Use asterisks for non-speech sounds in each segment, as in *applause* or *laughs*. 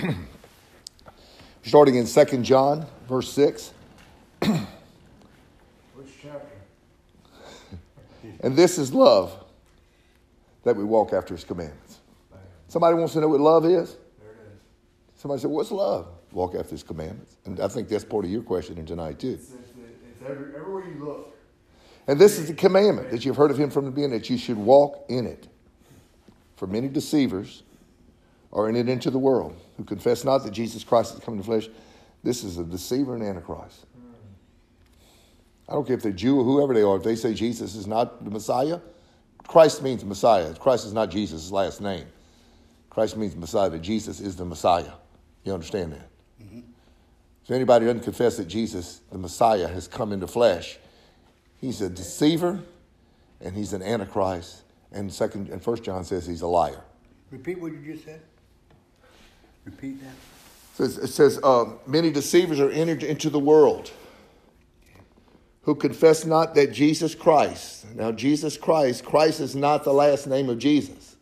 *clears throat* Starting in 2 John, verse 6. *clears throat* Which chapter? *laughs* And this is love, that we walk after his commandments. Somebody wants to know what love is? There it is. Somebody said, What's love? Walk after his commandments. And I think that's part of your question tonight, too. It's, it's, it's every, everywhere you look. And this is the commandment that you've heard of him from the beginning, that you should walk in it. For many deceivers are in it into the world, who confess not that Jesus Christ has come in flesh. This is a deceiver and antichrist. I don't care if they're Jew or whoever they are, if they say Jesus is not the Messiah, Christ means Messiah. Christ is not Jesus' last name. Christ means Messiah, that Jesus is the Messiah. You understand that? Mm-hmm. So anybody doesn't confess that Jesus, the Messiah, has come into flesh, he's a deceiver and he's an antichrist. And second and first John says he's a liar. Repeat what you just said. Repeat that. It says, it says uh, many deceivers are entered into the world who confess not that Jesus Christ. Now, Jesus Christ, Christ is not the last name of Jesus.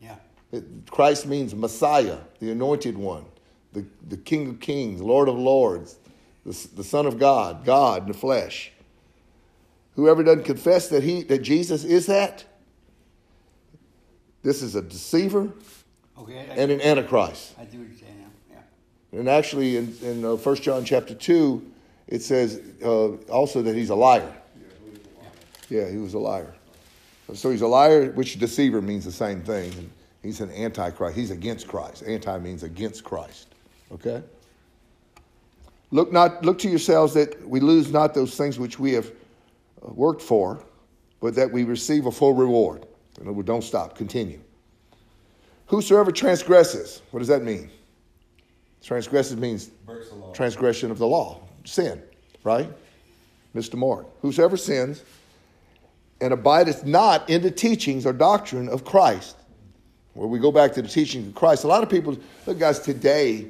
Yeah. It- Christ means Messiah, the anointed one, the, the King of kings, Lord of lords, the, the Son of God, God in the flesh. Whoever doesn't confess that he that Jesus is that, this is a deceiver Okay. I, and an antichrist. I do what you're saying now. Yeah. And actually, in, in uh, 1 John chapter 2, it says uh, also that he's a liar. Yeah, he was a liar. So he's a liar, which deceiver means the same thing. And he's an antichrist. He's against Christ. Anti means against Christ. Okay? Look not look to yourselves that we lose not those things which we have uh, worked for, but that we receive a full reward. Words, don't stop, continue. Whosoever transgresses, what does that mean? Transgresses means law. transgression of the law, sin, right? Mr. Mark. Whosoever sins and abideth not in the teachings or doctrine of Christ. Where we go back to the teachings of Christ. A lot of people, look, guys, today,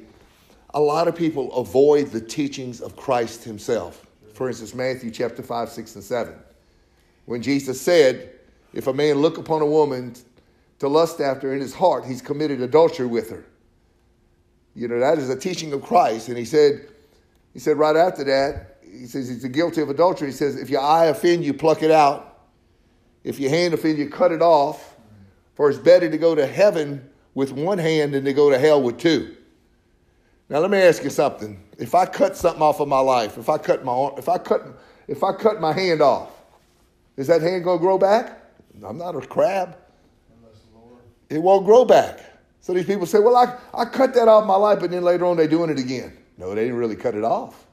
a lot of people avoid the teachings of Christ himself. For instance, Matthew chapter 5, 6, and 7. When Jesus said, If a man look upon a woman to lust after in his heart, he's committed adultery with her. You know, that is a teaching of Christ. And he said, he said right after that, he says he's guilty of adultery. He says, if your eye offend you, pluck it out. If your hand offend you, cut it off. For it's better to go to heaven with one hand than to go to hell with two. Now let me ask you something. If I cut something off of my life, if I cut my arm- if I cut if I cut my hand off, is that hand to grow back? I'm not a crab. Unless the Lord. It won't grow back. So these people say, well, I, I cut that off my life, but then later on they're doing it again. No, they didn't really cut it off.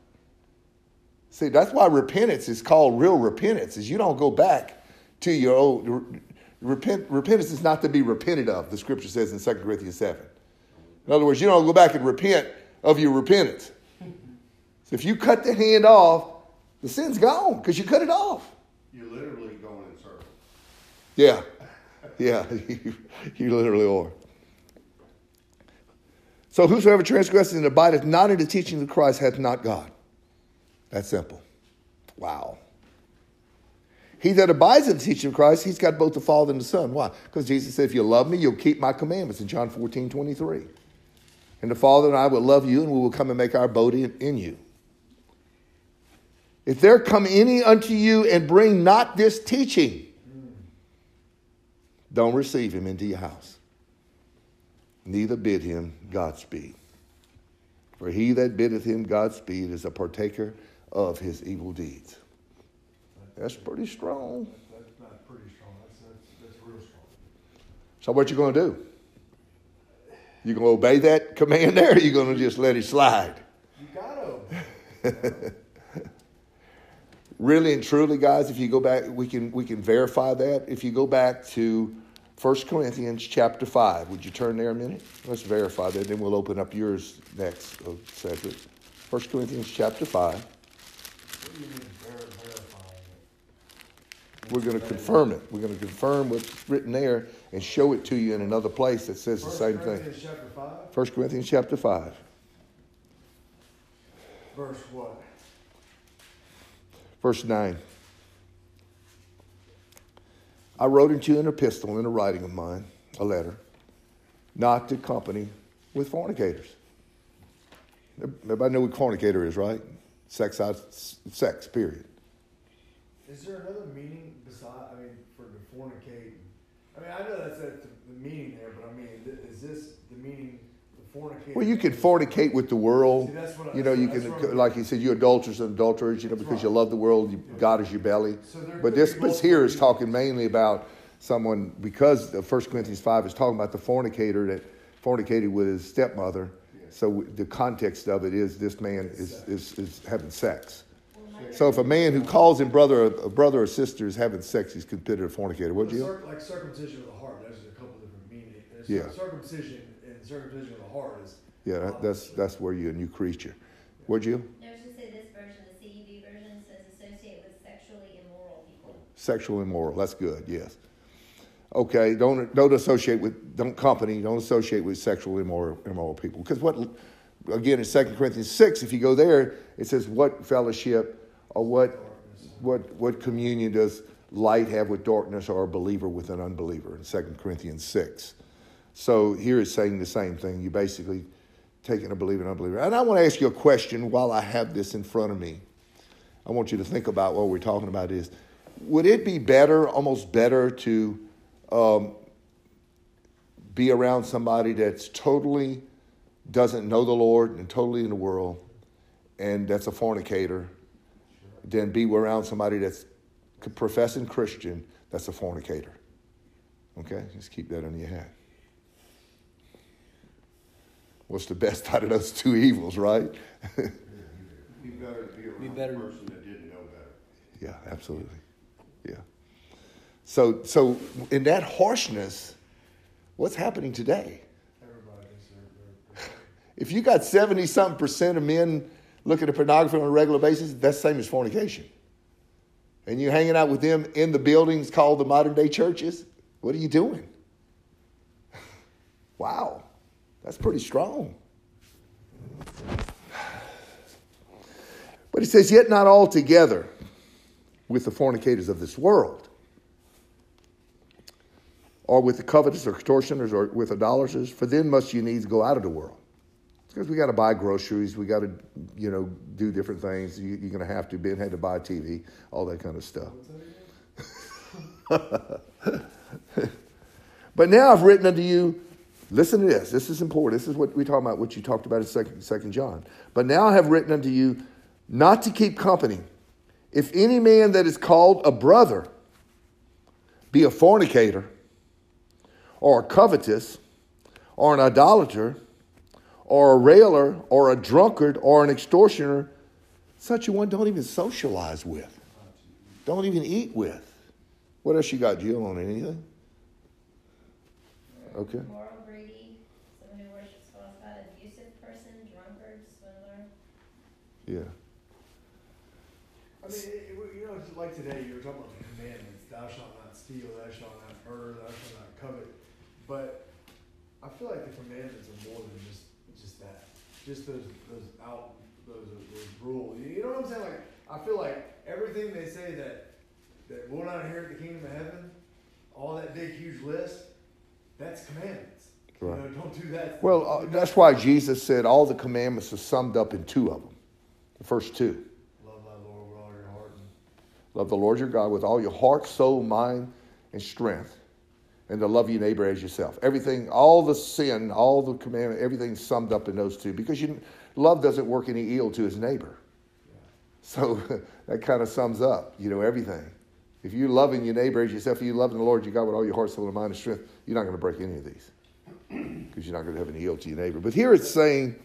See, that's why repentance is called real repentance, is you don't go back to your old repent, repentance is not to be repented of, the scripture says in 2 Corinthians 7. In other words, you don't go back and repent of your repentance. So if you cut the hand off, the sin's gone because you cut it off. You're literally going in circles. Yeah. *laughs* Yeah, you, you literally are. So whosoever transgresses and abideth not in the teaching of Christ hath not God. That's simple. Wow. He that abides in the teaching of Christ, he's got both the Father and the Son. Why? Because Jesus said, if you love me, you'll keep my commandments in John 14, 23. And the Father and I will love you, and we will come and make our abode in, in you. If there come any unto you and bring not this teaching, don't receive him into your house. Neither bid him Godspeed. For he that biddeth him Godspeed is a partaker of his evil deeds. That's pretty strong. That's not pretty strong. That's, that's, that's real strong. So what you going to do? You going to obey that command there, or you going to just let it slide? You gotta. *laughs* really and truly, guys, if you go back, we can we can verify that. If you go back to 1 Corinthians chapter 5, would you turn there a minute? Let's verify that, then we'll open up yours next, uh, Cedric. 1 Corinthians chapter 5. What do you mean ver- verifying it? We're going to confirm it. We're going to confirm what's written there and show it to you in another place that says the same thing. Corinthians chapter five, 1 Corinthians chapter 5. verse what? Verse 9. I wrote unto you an epistle in a writing of mine, a letter, not to company with fornicators. Everybody know what fornicator is, right? Sex out, sex. Period. Is there another meaning beside, I mean, for to fornicate? I mean, I know that's a, the meaning there, but I mean, is this the meaning, fornicate? Well, you can fornicate with the world. See, that's what You know, you can, what like he said, you adulterers and adulterers, you know, because you love the world, you, God is your belly. So there But this, this here is talking mainly about someone, because the First Corinthians 5 is talking about the fornicator that fornicated with his stepmother. So the context of it is this man is, is, is having sex. So if a man who calls him brother, a brother or sister is having sex, he's considered a fornicator. Would you? Like circumcision of the heart, there's a couple different meanings. There's Yeah. Circumcision circumcision of the heart is. Yeah, that, that's, that's where you're a new creature. Would you? No, it should say this version, the CEV version says associate with sexually immoral people. Sexual immoral. That's good. Yes. Okay. Don't don't associate with don't company. Don't associate with sexually immoral immoral people. Because what again in Second Corinthians six, if you go there, it says what fellowship or what what what communion does light have with darkness or a believer with an unbeliever in Second Corinthians six. So here it's saying the same thing. You basically taking a believer and unbeliever. And I want to ask you a question while I have this in front of me. I want you to think about what we're talking about is would it be better, almost better, to um, be around somebody that's totally doesn't know the Lord and totally in the world and that's a fornicator than be around somebody that's professing Christian that's a fornicator? Okay, just keep that in your head. What's the best out of those two evils, right? *laughs* Be better to be Be better. a person that didn't know better. Yeah, absolutely. Yeah. So, so in that harshness, what's happening today? Everybody is their, their, If you got 70 something percent of men looking at pornography on a regular basis, that's the same as fornication. And you're hanging out with them in the buildings called the modern day churches, what are you doing? *laughs* Wow, that's pretty strong. But he says, Yet not altogether with the fornicators of this world, or with the covetous or extortioners, or with idolaters, for then must you needs go out of the world. Because we got to buy groceries, we got to, you know, do different things. You, you're going to have to. Ben had to buy a TV, all that kind of stuff. *laughs* but now I've written unto you. Listen to this. This is important. This is what we talk about. What you talked about in second, second John. But now I have written unto you, not to keep company. If any man that is called a brother be a fornicator, or a covetous, or an idolater, or a railer, or a drunkard, or an extortioner, such a one don't even socialize with, don't even eat with. What else you got, Jill, on anything? Okay. Moral greedy, someone who worships false god, abusive person, drunkard, swindler. Yeah. I mean, it, you know, like today, you were talking about the commandments, thou shalt not steal, thou shalt not murder, thou shalt not covet. But I feel like the commandments are more than just, just that. Just those, those out, those, those rules. You know what I'm saying? Like, I feel like everything they say that, that will not inherit the kingdom of heaven, all that big, huge list, that's commandments. Right. You know, don't do that. Well, uh, that's why Jesus said all the commandments are summed up in two of them. The first two Love thy Lord with all your heart love the Lord your God with all your heart, soul, mind, and strength, and to love your neighbor as yourself. Everything, all the sin, all the commandment, everything's summed up in those two because you, love doesn't work any ill to his neighbor. So *laughs* that kind of sums up, you know, everything. If you're loving your neighbor as yourself, if you're loving the Lord your God with all your heart, soul, and mind and strength, you're not going to break any of these *clears throat* because you're not going to have any ill to your neighbor. But here it's saying,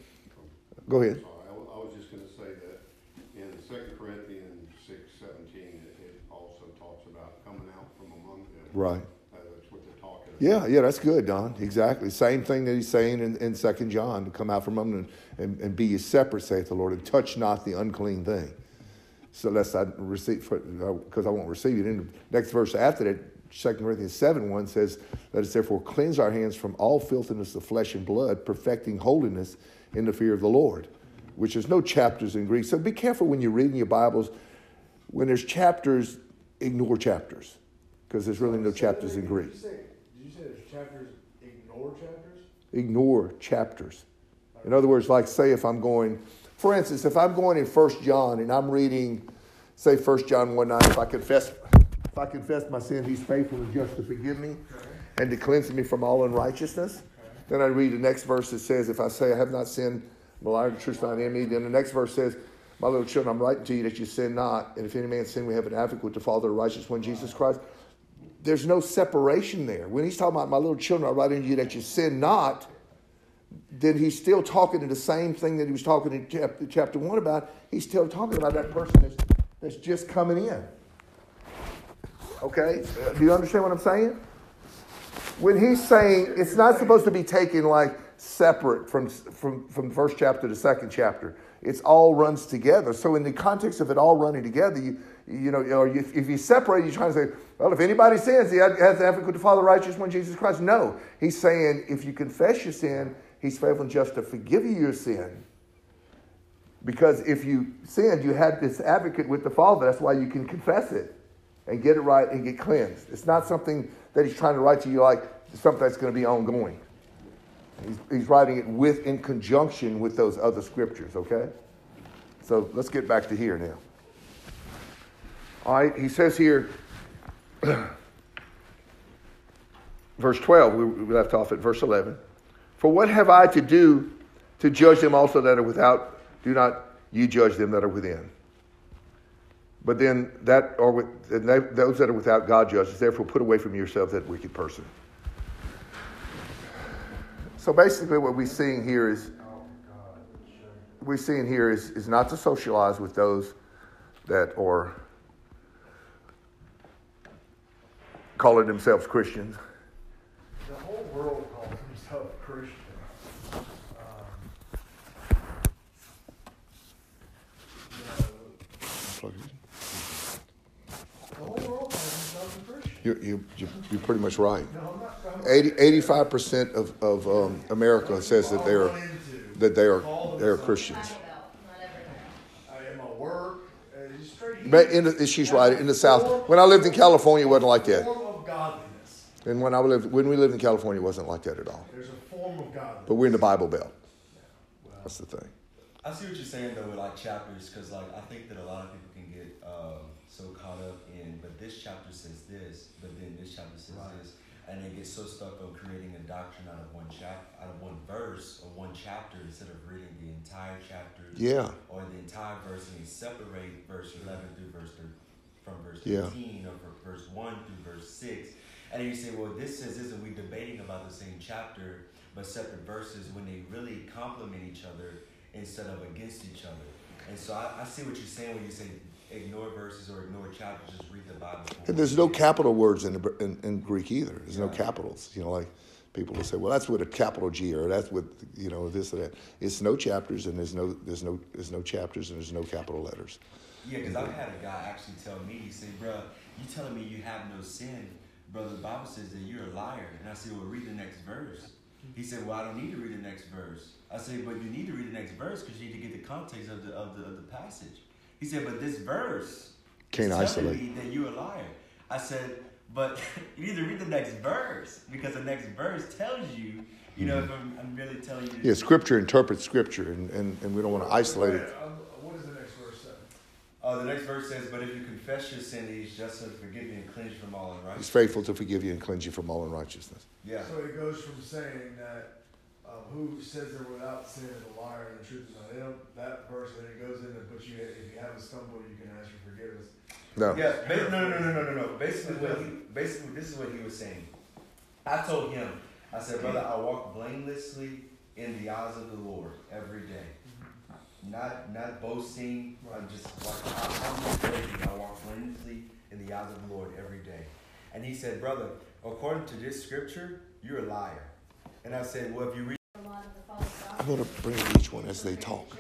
go ahead. Sorry, I wa- I was just gonna say that in Second Corinthians six seventeen, it, it also talks about coming out from among them. Right. Uh, That's what they're talking about. Yeah, yeah, that's good, Don. Exactly. Same thing that he's saying in, in 2 John to come out from them and, and, and be ye separate, saith the Lord, and touch not the unclean thing. So lest I receive, because I won't receive it. In the next verse after that, 2 Corinthians 7 1 says, Let us therefore cleanse our hands from all filthiness of flesh and blood, perfecting holiness in the fear of the Lord, which is no chapters in Greek. So be careful when you're reading your Bibles. When there's chapters, ignore chapters, because there's really no chapters in. Greek. Did you say, did you say there's chapters, ignore chapters? Ignore chapters. In other words, like say if I'm going, for instance, if I'm going in First John and I'm reading, say First John 1 9, if I confess if I confess my sin, he's faithful and just to forgive me and to cleanse me from all unrighteousness. Then I read the next verse that says, If I say I have not sinned, the liar the truth not in me. Then the next verse says, My little children, I'm writing to you that you sin not. And if any man sin, we have an advocate with the Father, the righteous one, Jesus Christ. There's no separation there. When he's talking about my little children, I write unto you that you sin not, then he's still talking to the same thing that he was talking in chapter, 1 about. He's still talking about that person that's, that's just coming in. Okay? Uh, do you understand what I'm saying? When he's saying it's not supposed to be taken like separate from, from, from first chapter to second chapter, it's all runs together. So, in the context of it all running together, you, you know, or if, if you separate, you're trying to say, well, if anybody sins, he has to advocate with the Father righteous one, Jesus Christ. No. He's saying if you confess your sin, he's faithful and just to forgive you your sin. Because if you sinned, you had this advocate with the Father. That's why you can confess it and get it right and get cleansed. It's not something that he's trying to write to you like something that's going to be ongoing. He's, he's writing it with, in conjunction with those other scriptures, okay? So let's get back to here now. All right, he says here, *clears throat* verse 12, we left off at verse 11. For what have I to do to judge them also that are without? Do not you judge them that are within. But then that or with, those that are without God judges, therefore put away from yourself that wicked person. So basically, what we're seeing here is we're seeing here is, is not to socialize with those that are calling themselves Christians. The whole world calls themselves Christian. Um, you know, the whole world calls themselves a Christian. You're, you, you, you're pretty much right. No, I'm not. I'm 80, 85% of, of um, America says that they're, that they are, they are Christians. Bible Belt, not everywhere. I am at work. Uh, just straight But in the, she's right, in the South. When I lived in California, it wasn't like that. Form of godliness. And when I lived, when we lived in California, it wasn't like that at all. There's a form of godliness. But we're in the Bible Belt. That's the thing. I see what you're saying though with like chapters, because like I think that a lot of people can get um, so caught up in, but this chapter says this, but then this chapter says Right. this, and they get so stuck on creating a doctrine out of one chap, out of one verse or one chapter instead of reading the entire chapter Yeah. or the entire verse and they separate verse 11 through verse thir- from verse Yeah. 13 or from verse 1 through verse 6 and you say well this says this and we debating about the same chapter but separate verses when they really complement each other instead of against each other and so I, I see what you're saying when you say ignore verses or ignore chapters just read the bible And there's no what it is. capital words in, the, in, in Greek either. There's no capitals. You know, like people will say, well, that's with a capital G or that's with, you know, this or that. It's no chapters and there's no, there's no, there's no chapters and there's no capital letters. Yeah, because I've had a guy actually tell me, he said, bruh, you telling me you have no sin, brother, the Bible says that you're a liar. And I said, well, read the next verse. He said, well, I don't need to read the next verse. I said, but you need to read the next verse because you need to get the context of the, of the, of the passage. He said, but this verse Can't isolate. me that you're a liar. I said, but *laughs* you need to read the next verse because the next verse tells you, you know, if I'm, I'm really telling you. Mm-hmm. Yeah, Scripture interprets Scripture and, and, and we don't want to isolate it. Um, what does the next verse say? Uh, the next verse says, but if you confess your sin, he's just to forgive you and cleanse you from all unrighteousness. He's faithful to forgive you and cleanse you from all unrighteousness. Yeah. So it goes from saying that um, who says they're without sin is a liar and the truth is not in them. That verse, then it goes in and puts you, if you haven't stumbled, you can ask for forgiveness. No. Yeah, ba- no, no, no, no, no, no. Basically, what he, basically, this is what he was saying. I told him, I said, brother, I walk blamelessly in the eyes of the Lord every day. Not, not boasting. I'm just like I- I'm just working. I walk blamelessly in the eyes of the Lord every day. And he said, brother, according to this scripture, you're a liar. And I said, well, if you read. A lot of the false I'm going to bring each one as they talk.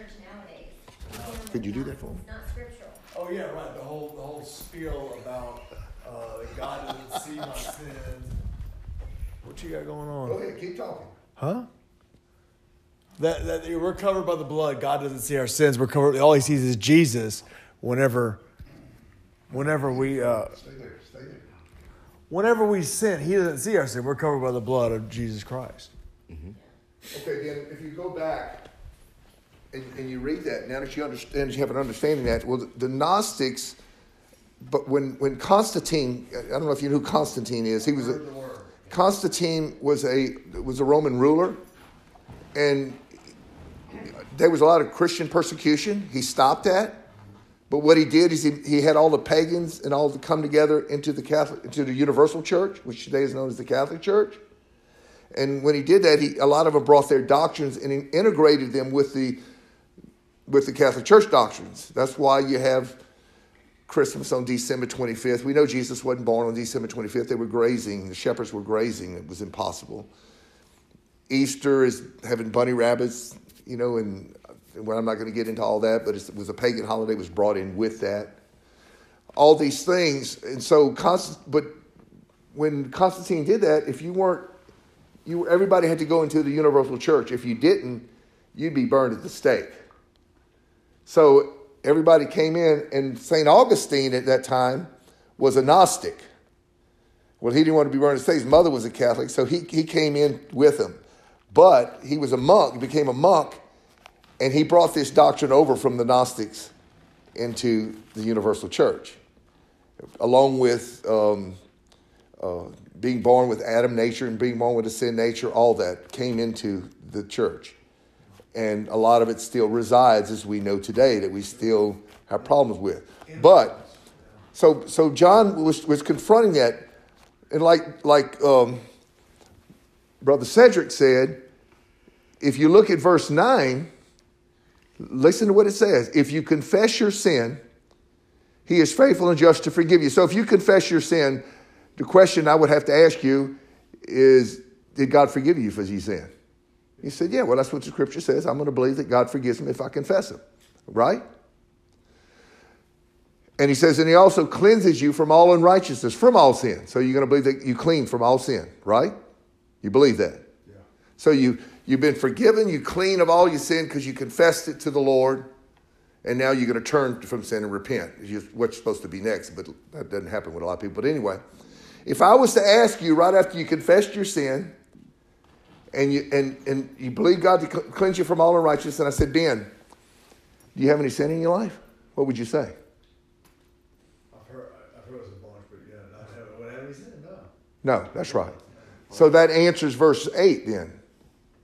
Could you do that for me? Not scriptural. Oh yeah, right. The whole the whole spiel about uh, God doesn't see my sins. What you got going on? Go ahead, keep talking. Huh? That, that we're covered by the blood. God doesn't see our sins. We're covered. All He sees is Jesus. Whenever, whenever we, uh, Stay there, stay there. whenever we sin, He doesn't see our sin. We're covered by the blood of Jesus Christ. Okay, then if you go back and, and you read that now that you understand, you have an understanding that. Well, the, the Gnostics, but when when Constantine, I don't know if you know who Constantine is. He was a, Heard the word. Constantine was a was a Roman ruler, and there was a lot of Christian persecution. He stopped that, but what he did is he, he had all the pagans and all to come together into the Catholic into the Universal Church, which today is known as the Catholic Church. And when he did that, he a lot of them brought their doctrines and integrated them with the with the Catholic Church doctrines. That's why you have Christmas on December 25th. We know Jesus wasn't born on December 25th. They were grazing. The shepherds were grazing. It was impossible. Easter is having bunny rabbits, you know, and well, I'm not going to get into all that, but it was a pagan holiday was brought in with that. All these things, and so but when Constantine did that, if you weren't, you everybody had to go into the universal church. If you didn't, you'd be burned at the stake. So everybody came in, and St. Augustine at that time was a Gnostic. Well, he didn't want to be burned at the stake. His mother was a Catholic, so he, he came in with them. But he was a monk, became a monk, and he brought this doctrine over from the Gnostics into the universal church, along with um, uh, being born with Adam nature and being born with a sin nature, all that came into the church and a lot of it still resides as we know today that we still have problems with. But so so John was was confronting that, and like like um, Brother Cedric said, if you look at verse nine, listen to what it says: If you confess your sin, He is faithful and just to forgive you. So if you confess your sin, the question I would have to ask you is, did God forgive you for your sin? He said, Yeah, well, that's what the scripture says. I'm going to believe that God forgives him if I confess him. Right? And he says, And he also cleanses you from all unrighteousness, from all sin. So you're going to believe that you clean from all sin, right? You believe that. Yeah. So you, you've been forgiven, you clean of all your sin because you confessed it to the Lord. And now you're going to turn from sin and repent. It's what's supposed to be next, but that doesn't happen with a lot of people. But anyway, if I was to ask you right after you confessed your sin, and you and, and you believe God to cleanse you from all unrighteousness. And I said, Ben, do you have any sin in your life? What would you say? I've heard, I've heard it was a bunch, but yeah, not have, what have you said? No. No, that's right. So that answers verse 8 then.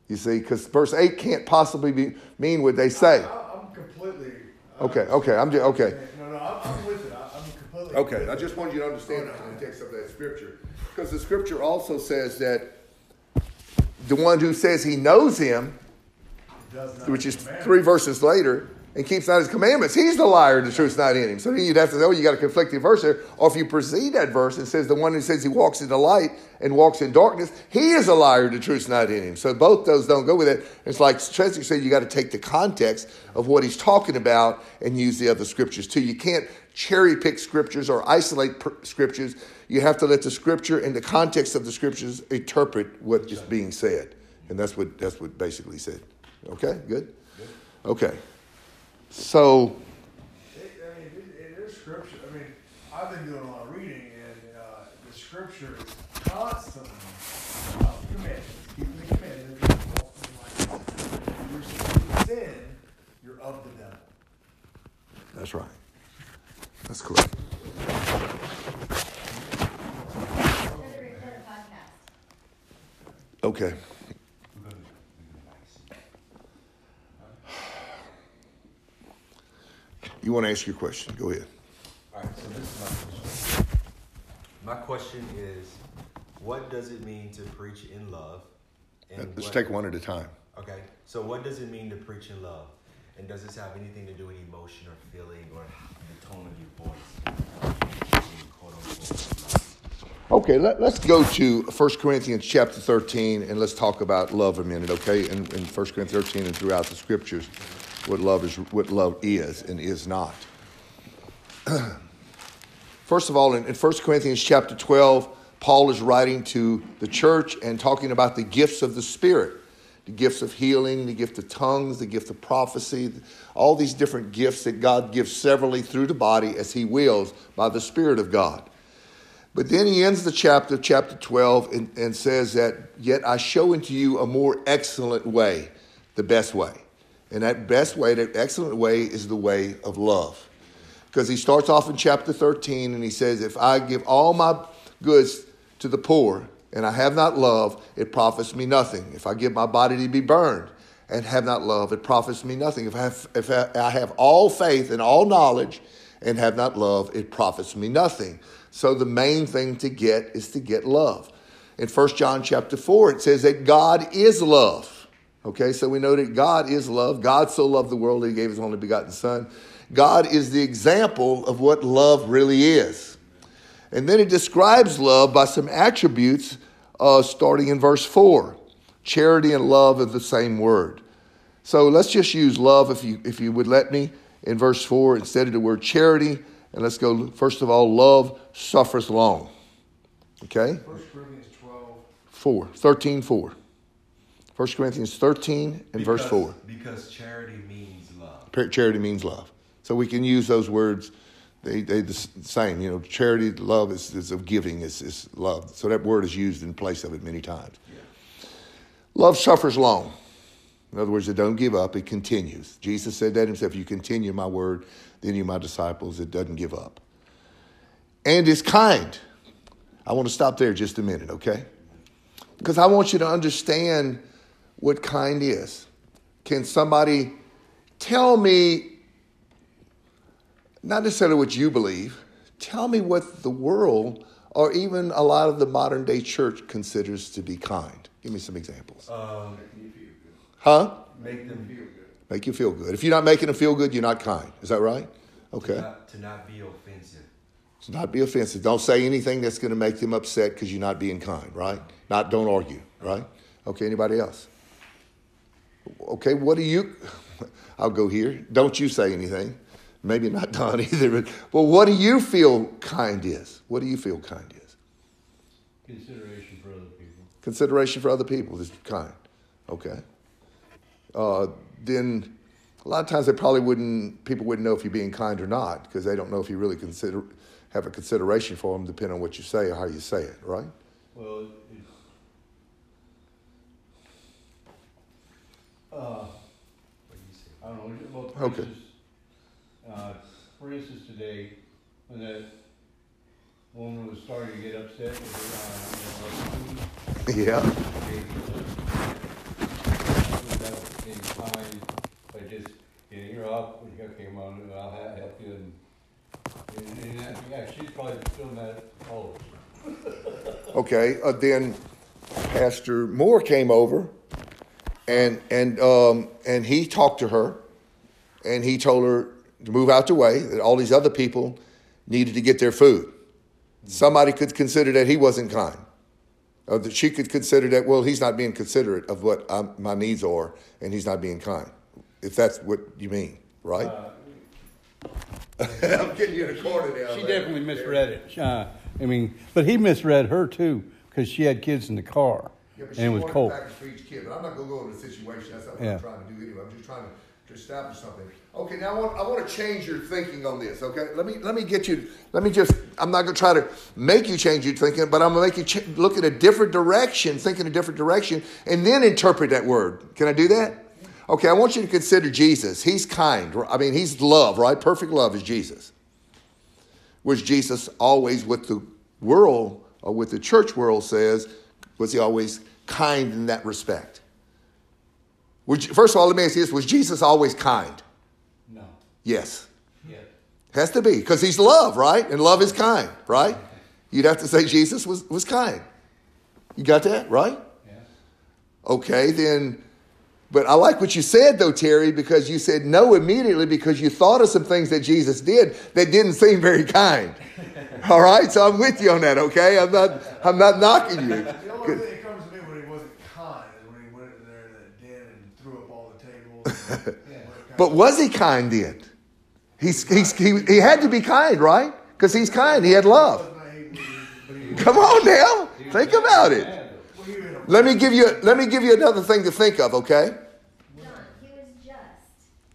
You see, because verse 8 can't possibly be, mean what they say. I, I'm completely. I Okay, okay, I'm just, okay. No, no, I'm, I'm with it. I, I'm completely. Okay, with I just wanted you to understand the context of that scripture. Because the scripture also says that the one who says he knows him, Does not which is command. three verses later, and keeps not his commandments, he's the liar, the truth's not in him. So then you'd have to say, oh, you got a conflicting verse there. Or if you precede that verse and says the one who says he walks in the light and walks in darkness, he is a liar, the truth's not in him. So both those don't go with it. It's like Cheswick said, you got to take the context of what he's talking about and use the other scriptures too. You can't cherry pick scriptures or isolate per- scriptures. You have to let the scripture and the context of the scriptures interpret what is being said. And that's what that's what basically said. Okay, good? Okay. So It, I mean, it, it is scripture. I mean, I've been doing a lot of reading, and uh, the scripture is constantly about commandments, keeping the commandments. walking. If you're sin, you're of the devil. that's right. That's correct. Another. Okay. You want to ask your question? Go ahead. All right, so this is my question. My question is, what does it mean to preach in love? And Let's what- take one at a time. Okay, so what does it mean to preach in love? And does this have anything to do with emotion or feeling or the tone of your voice? Quote unquote. Okay, let, us go to 1 Corinthians chapter 13 and let's talk about love a minute, okay? In, in 1 Corinthians 13 and throughout the scriptures, what love is, what love is and is not. *clears throat* First of all, in, in 1 Corinthians chapter 12, Paul is writing to the church and talking about the gifts of the Spirit the gifts of healing, the gift of tongues, the gift of prophecy, all these different gifts that God gives severally through the body as He wills by the Spirit of God. But then he ends the chapter, chapter 12, and, and says that, Yet I show unto you a more excellent way, the best way. And that best way, that excellent way, is the way of love. Because he starts off in chapter 13 and he says, If I give all my goods to the poor and I have not love, it profits me nothing. If I give my body to be burned and have not love, it profits me nothing. If I have, if I have all faith and all knowledge and have not love, it profits me nothing. So the main thing to get is to get love. In 1 John chapter 4, it says that God is love. Okay, so we know that God is love. God so loved the world that he gave his only begotten Son. God is the example of what love really is. And then it describes love by some attributes uh, starting in verse 4. Charity and love are the same word. So let's just use love, if you, if you would let me, in verse 4 instead of the word charity. And let's go, first of all, love suffers long. Okay? 1 Corinthians 12. 4, 13, 4. 1 Corinthians 13 and verse 4. Because charity means love. Charity means love. So we can use those words. They they the same. You know, charity, love is, is of giving is, is love. So that word is used in place of it many times. Love suffers long. In other words, it don't give up, it continues. Jesus said that himself. If you continue my word, then you're my disciples, it doesn't give up. And it's kind. I want to stop there just a minute, okay? Because I want you to understand what kind is. Can somebody tell me, not necessarily what you believe, tell me what the world or even a lot of the modern day church considers to be kind? Give me some examples. Um, Huh? make them feel good. Make you feel good. If you're not making them feel good, you're not kind. Is that right? Okay. To not, to not be offensive. So not be offensive. Don't say anything that's going to make them upset because you're not being kind, right? Not don't argue, right? Okay, anybody else? Okay, what do you I'll go here. Don't you say anything. Maybe not *laughs* Don either, but well, what do you feel kind is? What do you feel kind is? Consideration for other people. Consideration for other people is kind. Okay. Uh, then a lot of times they probably wouldn't people wouldn't know if you're being kind or not because they don't know if you really consider have a consideration for them depending on what you say or how you say it, right? Well, uh, What do you say? I don't know, well, for Okay. instance, uh, for instance, today, when that woman was starting to get upset with, uh, you know, Yeah. that being kind, but just getting her up you came on, and I'll ha- help you, and, and, and, that- yeah, she's probably doing that always. *laughs* Okay. Uh, then Pastor Moore came over, and and um, and he talked to her, and he told her to move out the way. That all these other people needed to get their food. Somebody could consider that he wasn't kind. Or that she could consider that well, he's not being considerate of what um my needs are, and he's not being kind. If that's what you mean, right? *laughs* I'm getting you in a corner now. She definitely misread it. Uh, I mean, but he misread her too because she had kids in the car and it was cold. for each kid, but I'm not going to go into the situation. That's not what Yeah. I'm trying to do anyway. I'm just trying to, to establish something. Okay, now I want, I want to change your thinking on this. Okay, let me let me get you. Let me just. I'm not going to try to make you change your thinking, but I'm going to make you ch- look at a different direction, think in a different direction, and then interpret that word. Can I do that? Okay, I want you to consider Jesus. He's kind. I mean, he's love, right? Perfect love is Jesus. Was Jesus always with the world or with the church world says, was he always kind in that respect? Would you- First of all, let me ask you this was Jesus always kind? No, Yes. yeah. Has to be, because he's love, right? And love is kind, right? You'd have to say Jesus was, was kind. You got that, right? Yeah. Okay, then, but I like what you said though, Terry, because you said no immediately because you thought of some things that Jesus did that didn't seem very kind. *laughs* All right, so I'm with you on that. Okay, I'm not, I'm not knocking you. The only thing that comes to me when he wasn't kind is when he went in there in that den and threw up all the tables. *laughs* But was he kind then? He's, he's, he, he had to be kind, right? Because he's kind. He had love. Come on now, think about it. Let me give you, let me give you another thing to think of. Okay. John, he was just.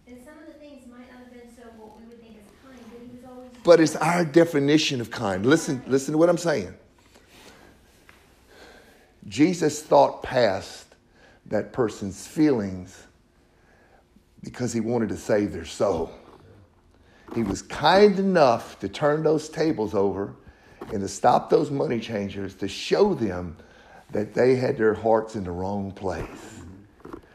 And some of the things might not have been so what we would think is kind, but he was always. But it's our definition of kind. Listen, listen to what I'm saying. Jesus thought past that person's feelings because he wanted to save their soul. He was kind enough to turn those tables over and to stop those money changers to show them that they had their hearts in the wrong place.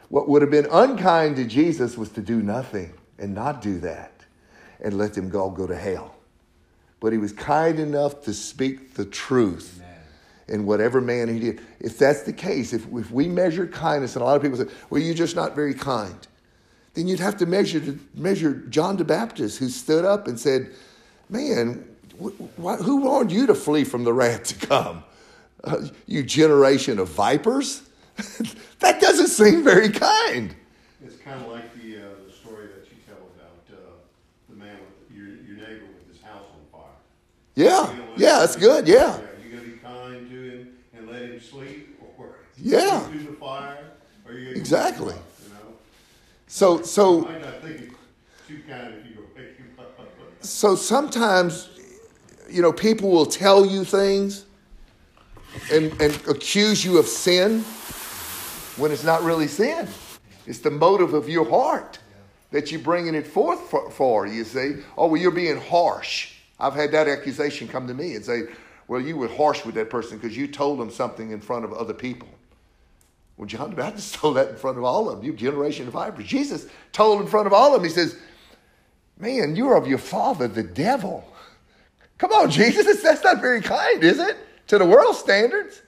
What would have been unkind to Jesus was to do nothing and not do that and let them all go to hell. But he was kind enough to speak the truth in whatever manner he did. If that's the case, if, if we measure kindness, and a lot of people say, well, you're just not very kind, then you'd have to measure, measure John the Baptist, who stood up and said, man, wh- wh- who warned you to flee from the wrath to come? Uh, you generation of vipers? *laughs* that doesn't seem very kind. It's kind of like the, uh, the story that you tell about, uh, the man with, your, your neighbor with his house on fire. Yeah, yeah, that's good, yeah. Are You gonna be kind to him and let him sleep, or *laughs* Yeah. through the fire, or you Exactly. up, you know? So, so, might think it's too kind if you go wake him up. so sometimes, you know, people will tell you things and, and accuse you of sin when it's not really sin. It's the motive of your heart that you're bringing it forth for, for, you see. Oh, well, you're being harsh. I've had that accusation come to me and say, well, you were harsh with that person because you told them something in front of other people. Well, John the Baptist *laughs* told that in front of all of them, you generation of vipers. Jesus told in front of all of them, he says, man, you're of your father, the devil. Come on, *laughs* Jesus, that's not very kind, is it? To the world standards.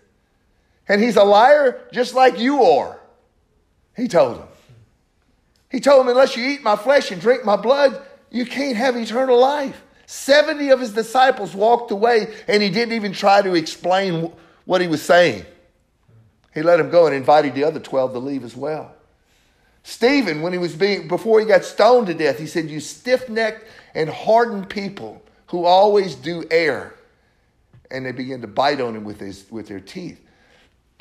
And he's a liar just like you are. He told him. He told him, unless you eat my flesh and drink my blood, you can't have eternal life. 70 of his disciples walked away and he didn't even try to explain what he was saying. He let him go and invited the other 12 to leave as well. Stephen, when he was being, before he got stoned to death, he said, You stiff necked and hardened people who always do err. And they began to bite on him with, his, with their teeth.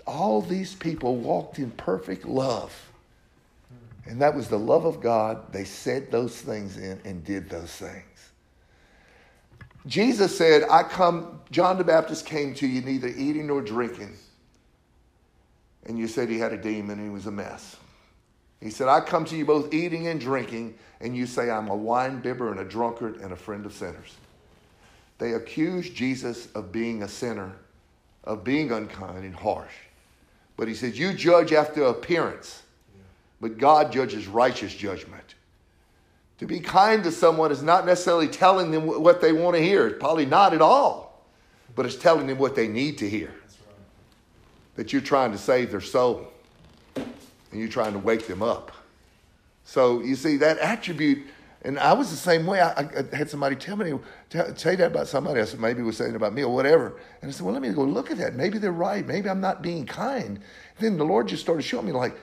All these people walked in perfect love. And that was the love of God. They said those things in and did those things. Jesus said, I come, John the Baptist came to you neither eating nor drinking. And you said he had a demon and he was a mess. He said, I come to you both eating and drinking, and you say I'm a wine bibber and a drunkard and a friend of sinners. They accused Jesus of being a sinner, of being unkind and harsh. But he says, You judge after appearance, but God judges righteous judgment. To be kind to someone is not necessarily telling them what they want to hear, probably not at all, but it's telling them what they need to hear. That you're trying to save their soul and you're trying to wake them up. So you see that attribute, and I was the same way. I, I had somebody tell me, tell, say that about somebody else, maybe it was saying about me or whatever. And I said, well, let me go look at that. Maybe they're right. Maybe I'm not being kind. then the Lord just started showing me like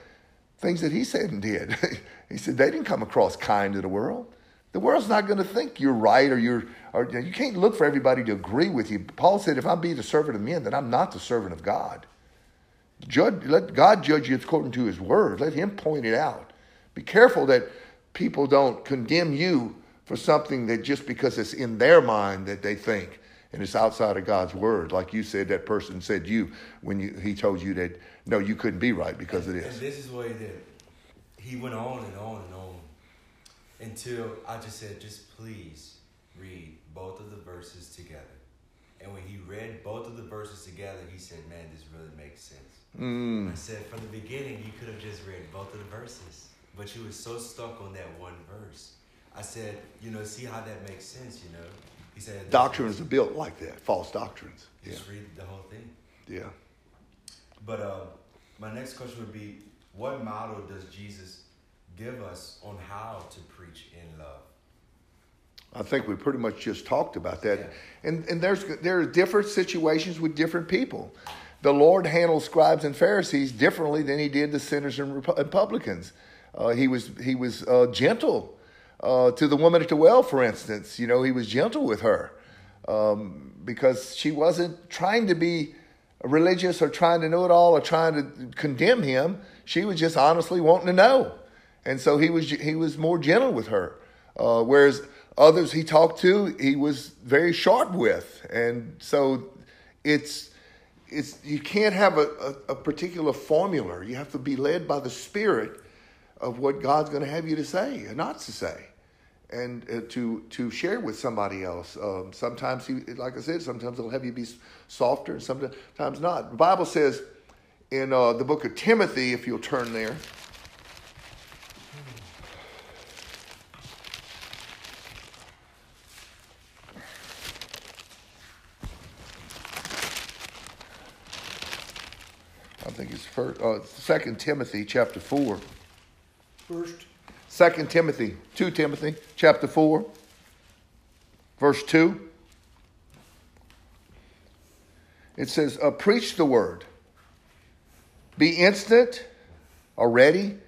things that He said and did. *laughs* he said they didn't come across kind to the world. The world's not going to think you're right or you're, or you can't look for everybody to agree with you. Paul said, if I'm be the servant of men, then I'm not the servant of God. Judge, let God judge you according to his word. Let him point it out. Be careful that people don't condemn you for something that just because it's in their mind that they think and it's outside of God's word. Like you said, that person said you when you, he told you that, no, you couldn't be right because of this. And this. this is what he did. He went on and on and on until I just said, just please read both of the verses together. And when he read both of the verses together, he said, man, this really makes sense. Mm. I said, from the beginning, you could have just read both of the verses, but you were so stuck on that one verse. I said, you know, see how that makes sense, you know? He said, Doctrines are built like that, false doctrines. Yeah, Just read the whole thing. yeah. But uh, my next question would be, what model does Jesus give us on how to preach in love? I think we pretty much just talked about that. Yeah. And, and there's, there are different situations with different people. The Lord handled scribes and Pharisees differently than he did the sinners and Repu- and publicans. Uh, he was, he was uh, gentle uh, to the woman at the well, for instance. You know, he was gentle with her um, because she wasn't trying to be religious or trying to know it all or trying to condemn him. She was just honestly wanting to know. And so he was, he was more gentle with her. Uh, whereas others he talked to, he was very sharp with. And so it's, it's, you can't have a, a, a particular formula. You have to be led by the Spirit of what God's going to have you to say and not to say, and uh, to to share with somebody else. Um, sometimes, he, like I said, sometimes He'll have you be softer, and sometimes not. The Bible says in uh, the book of Timothy, if you'll turn there. I think it's first, uh, Second Timothy chapter four. First, Second Timothy, two Timothy chapter four, verse two. It says, uh, "Preach the word. Be instant, or ready,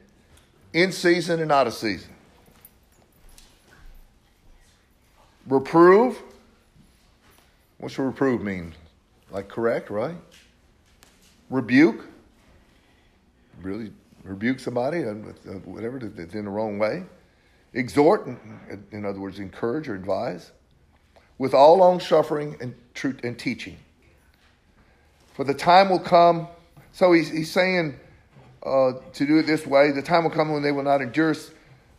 in season and out of season. Reprove. What's reprove mean? Like correct, right? Rebuke really rebuke somebody and uh, whatever that's in the wrong way. Exhort, in other words, encourage or advise, with all long suffering and truth and teaching. For the time will come. So he's, he's saying uh, to do it this way: the time will come when they will not endure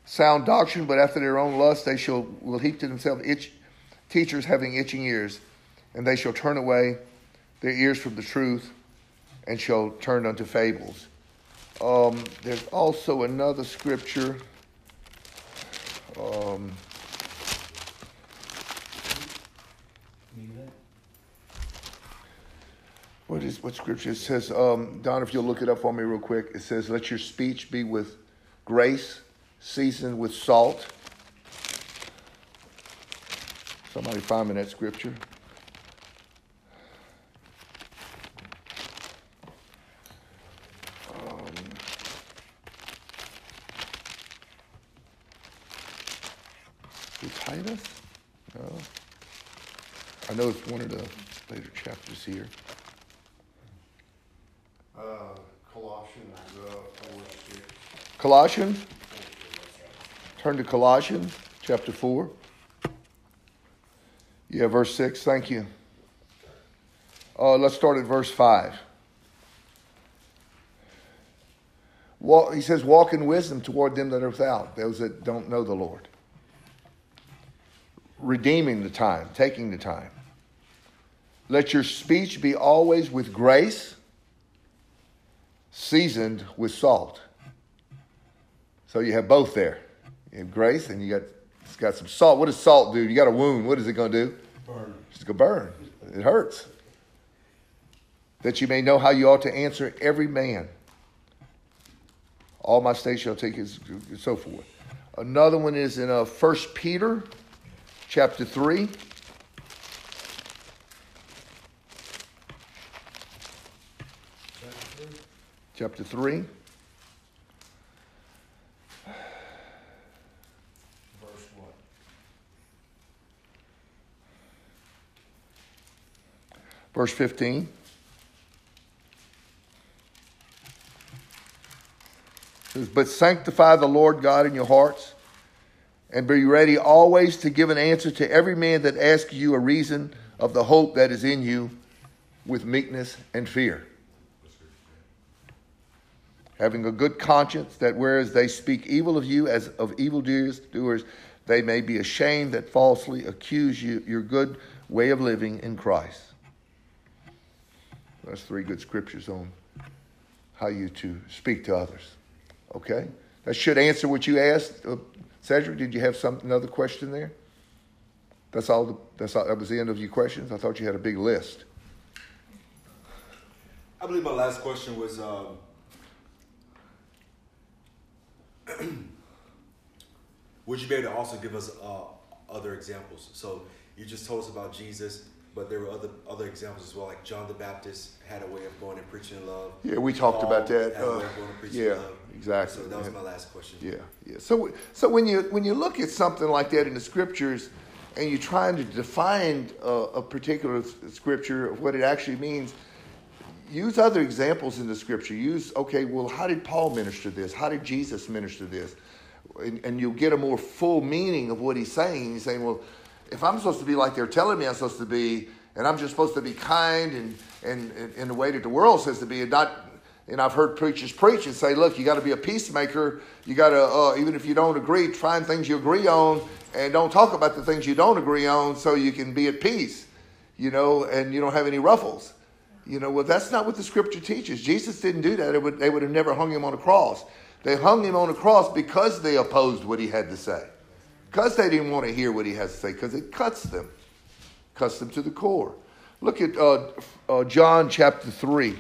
sound doctrine, but after their own lust they shall will heap to themselves itch, teachers having itching ears, and they shall turn away their ears from the truth, and shall turn unto fables. Um, there's also another scripture. Um, what is what scripture it says? Um, Don, if you'll look it up for me real quick, it says, "Let your speech be with grace, seasoned with salt." Somebody find me that scripture. Titus? No. I know it's one of the later chapters here. Uh, Colossians, uh, four, six. Colossians? Turn to Colossians chapter 4. Yeah, verse 6. Thank you. Uh, let's start at verse 5. Walk, he says, Walk in wisdom toward them that are without, those that don't know the Lord redeeming the time, taking the time. Let your speech be always with grace, seasoned with salt. So you have both there. You have grace and you got it's got some salt. What does salt do? You got a wound. What is it going to do? Burn. It's going to burn. It hurts. That you may know how you ought to answer every man. All my states shall take his, so forth. Another one is in uh, 1 Peter chapter 3. Chapter 3. verse what? Verse 15. says, But sanctify the Lord God in your hearts and be ready always to give an answer to every man that asks you a reason of the hope that is in you with meekness and fear. Having a good conscience, that whereas they speak evil of you as of evildoers, doers, they may be ashamed that falsely accuse you your good way of living in Christ. That's three good scriptures on how you to speak to others. Okay? That should answer what you asked uh, Cedric, did you have some another question there? That's all. The, that's all, that was the end of your questions. I thought you had a big list. I believe my last question was. Um, *clears throat* would you be able to also give us uh, other examples? So you just told us about Jesus, but there were other other examples as well. Like John the Baptist had a way of going and preaching love. Yeah, we talked Paul about that. had a way Uh, of going and preaching yeah, love. exactly. So that was Yeah. my last question. Yeah, yeah. So, so when you when you look at something like that in the scriptures, and you're trying to define a, a particular scripture of what it actually means, use other examples in the scripture. Use okay, well, how did Paul minister this? How did Jesus minister this? And, and you'll get a more full meaning of what he's saying. He's saying, well, if I'm supposed to be like they're telling me I'm supposed to be, and I'm just supposed to be kind and and, in the way that the world says to be, and not And I've heard preachers preach and say, look, you got to be a peacemaker. You got to, uh, even if you don't agree, find things you agree on and don't talk about the things you don't agree on so you can be at peace, you know, and you don't have any ruffles. You know, well, that's not what the scripture teaches. Jesus didn't do that. Would, they would have never hung him on a cross. They hung him on a cross because they opposed what he had to say, because they didn't want to hear what he has to say, because it cuts them, cuts them to the core. Look at uh, uh, John chapter 3.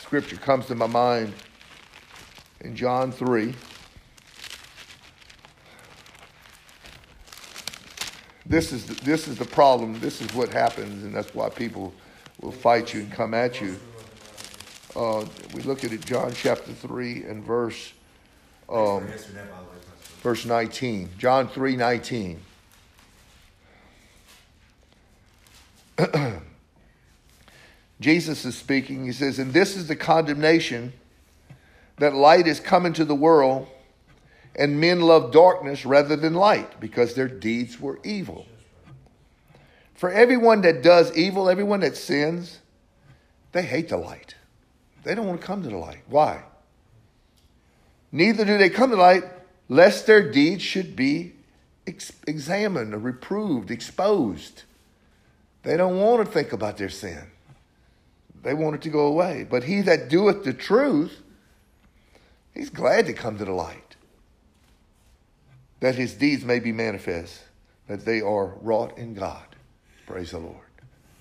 Scripture comes to my mind in John 3. This is, the, this is the problem. This is what happens, and that's why people will fight you and come at you. Uh, we look at it, John chapter 3 and verse, um, verse 19. John 3 19. *clears throat* Jesus is speaking. He says, And this is the condemnation that light is come into the world, and men love darkness rather than light, because their deeds were evil. For everyone that does evil, everyone that sins, they hate the light. They don't want to come to the light. Why? Neither do they come to the light lest their deeds should be ex- examined or reproved, exposed. They don't want to think about their sin. They want it to go away. But he that doeth the truth, he's glad to come to the light, that his deeds may be manifest, that they are wrought in God. Praise the Lord.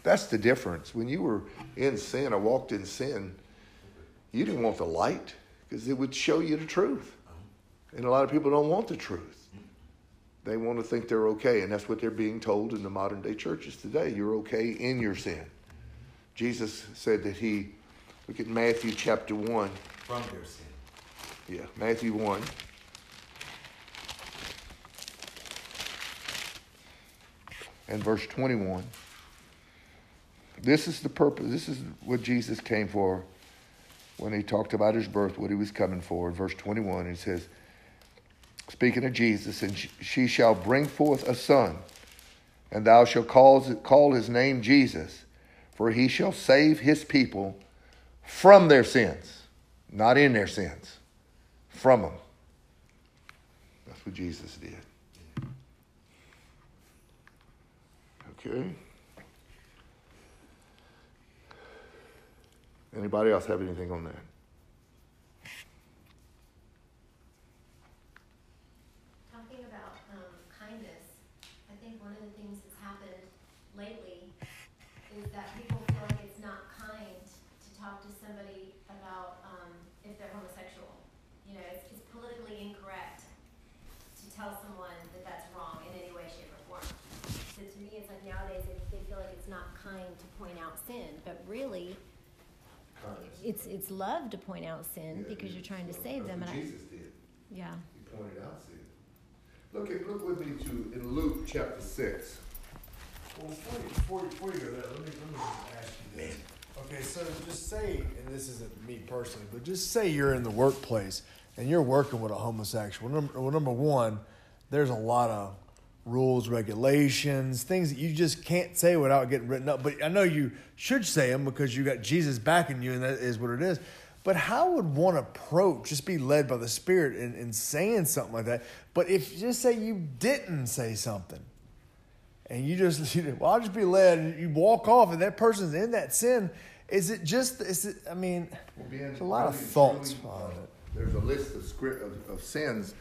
That's the difference. When you were in sin or walked in sin, you didn't want the light because it would show you the truth. And a lot of people don't want the truth. They want to think they're okay, and that's what they're being told in the modern day churches today. You're okay in your sin. Jesus said that he, look at Matthew chapter 1. From their sin. Yeah, Matthew 1. And verse 21. This is the purpose, this is what Jesus came for when he talked about his birth, what he was coming for. In verse 21, he says, speaking of Jesus, and she shall bring forth a son, and thou shalt call, call his name Jesus, for he shall save his people from their sins, not in their sins, from them. That's what Jesus did. Okay. Anybody else have anything on that? Talking about um, kindness, I think one of the things that's happened lately is that people feel like it's not kind to talk to somebody about um, if they're homosexual. You know, it's, it's politically incorrect to tell someone that that's wrong in any way, shape, or form. So to me, it's like nowadays they, they feel like it's not kind to point out sin, but really, it's it's love to point out sin Yeah, because you're trying to so save them. And what I, Jesus did. yeah. He pointed out sin. Look at look with me to in Luke chapter six. Well, before you, before, you- before you go there, let me, let me ask you this. Okay, so just say, and this isn't me personally, but just say you're in the workplace and you're working with a homosexual. Number, well, number one, there's a lot of rules, regulations, things that you just can't say without getting written up. But I know you should say them because you got Jesus backing you, and that is what it is. But how would one approach, just be led by the Spirit in, in saying something like that? But if just say you didn't say something, and you just, *laughs* you know, well, I'll just be led, and you walk off, and that person's in that sin. Is it just? Is it? I mean, there's a lot of thoughts on it. There's a list of, script, of, of sins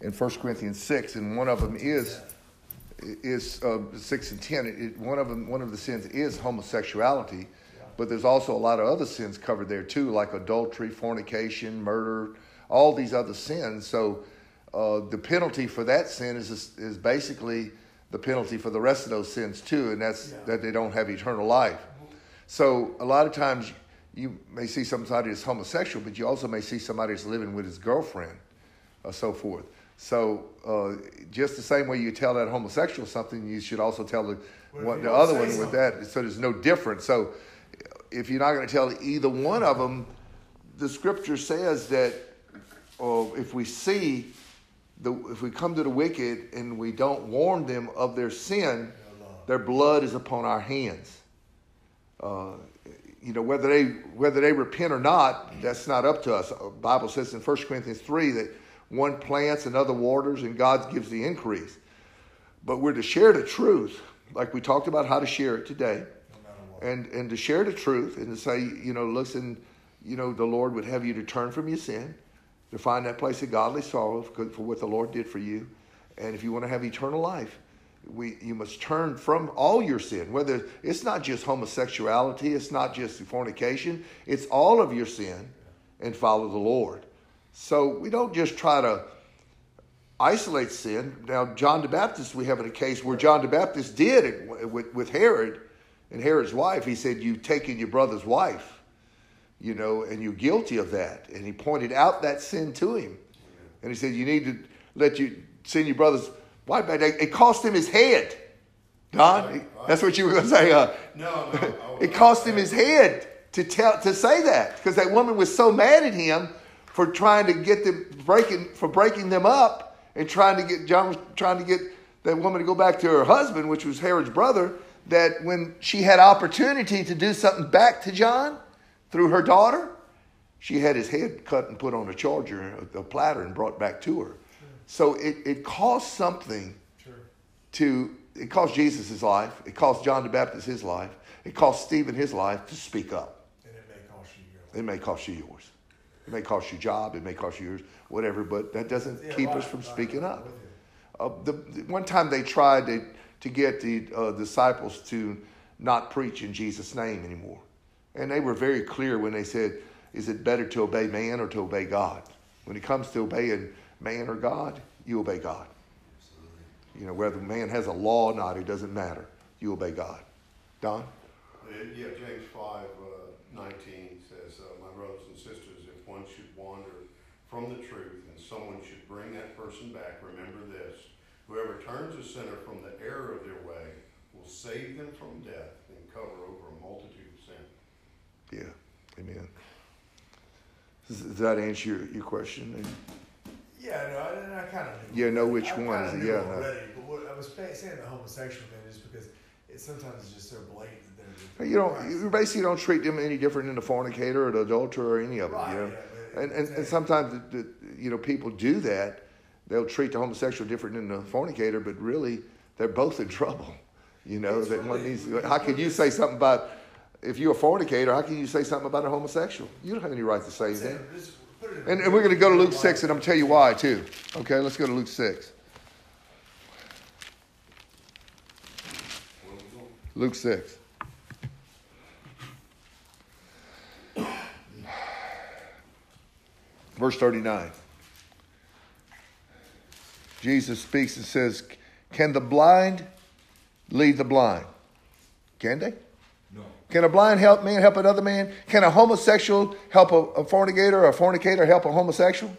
in 1 Corinthians six, and one of them is is uh, six and ten. It, it, one of them, one of the sins is homosexuality, but there's also a lot of other sins covered there too, like adultery, fornication, murder, all these other sins. So uh, the penalty for that sin is is basically the penalty for the rest of those sins too, and that's Yeah. that they don't have eternal life. So a lot of times you may see somebody that's homosexual, but you also may see somebody that's living with his girlfriend, or so forth. So uh, just the same way you tell that homosexual something, you should also tell the one, the other one with that. So there's no difference. So if you're not going to tell either one of them, the scripture says that uh, if we see the, if we come to the wicked and we don't warn them of their sin, their blood is upon our hands. Uh, you know, whether they whether they repent or not, that's not up to us. The Bible says in 1 Corinthians 3 that one plants, another waters, and God gives the increase. But we're to share the truth, like we talked about how to share it today, and and to share the truth and to say, you know, listen, you know, the Lord would have you to turn from your sin, to find that place of godly sorrow for, what the Lord did for you, and if you want to have eternal life, we you must turn from all your sin. Whether it's not just homosexuality, it's not just fornication, it's all of your sin, and follow the Lord. So we don't just try to isolate sin. Now, John the Baptist, we have in a case where John the Baptist did it with, with Herod and Herod's wife. He said, You've taken your brother's wife, you know, and you're guilty of that. And he pointed out that sin to him. And he said, You need to let you send your brother's wife back. It cost him his head. Don, that's what you were going to say. Uh, No, no. I- *laughs* it cost him his head to tell to say that because that woman was so mad at him for trying to get them breaking for breaking them up and trying to get John was trying to get that woman to go back to her husband, which was Herod's brother. That when she had opportunity to do something back to John through her daughter, she had his head cut and put on a charger, a, platter, and brought back to her. So it, it cost something Sure. to it cost Jesus his life. It cost John the Baptist his life. It cost Stephen his life to speak up. And it may cost you your It may cost you yours. It may cost you job. It may cost you yours, whatever. But that doesn't Yeah, keep right, us from right, speaking up. Uh, the, the- one time they tried to, to get the uh, disciples to not preach in Jesus' name anymore. And they were very clear when they said, is it better to obey man or to obey God? When it comes to obeying man or God, you obey God. Absolutely. You know, whether man has a law or not, it doesn't matter. You obey God. Don? Uh, Yeah, James five, uh, nineteen says, uh, my brothers and sisters, if one should wander from the truth and someone should bring that person back, remember this. Whoever turns a sinner from the error of their way will save them from death and cover over a multitude. Yeah. Amen. Does, that answer your, your question? Yeah, no, I, I kind of. Yeah, know which I one kinda is it, knew yeah, no. But what I was saying the homosexual thing is because it sometimes it's just so blatant that they're. You don't. You basically don't treat them any different than the fornicator or the adulterer or any of them. Right, You know, yeah, and, and and sometimes the, the, you know people do that. They'll treat the homosexual different than the fornicator, but really they're both in trouble. You know It's that one needs. How can you say something about if you're a fornicator? How can you say something about a homosexual? You don't have any right to say anything. Just put it in- And, and we're going to go to Luke 6, and I'm going to tell you why, too. Okay, let's go to Luke 6. Luke 6. Verse 39. Jesus speaks and says, Can the blind lead the blind? Can they? Can a blind help man help another man? Can a homosexual help a, a fornicator or a fornicator help a homosexual?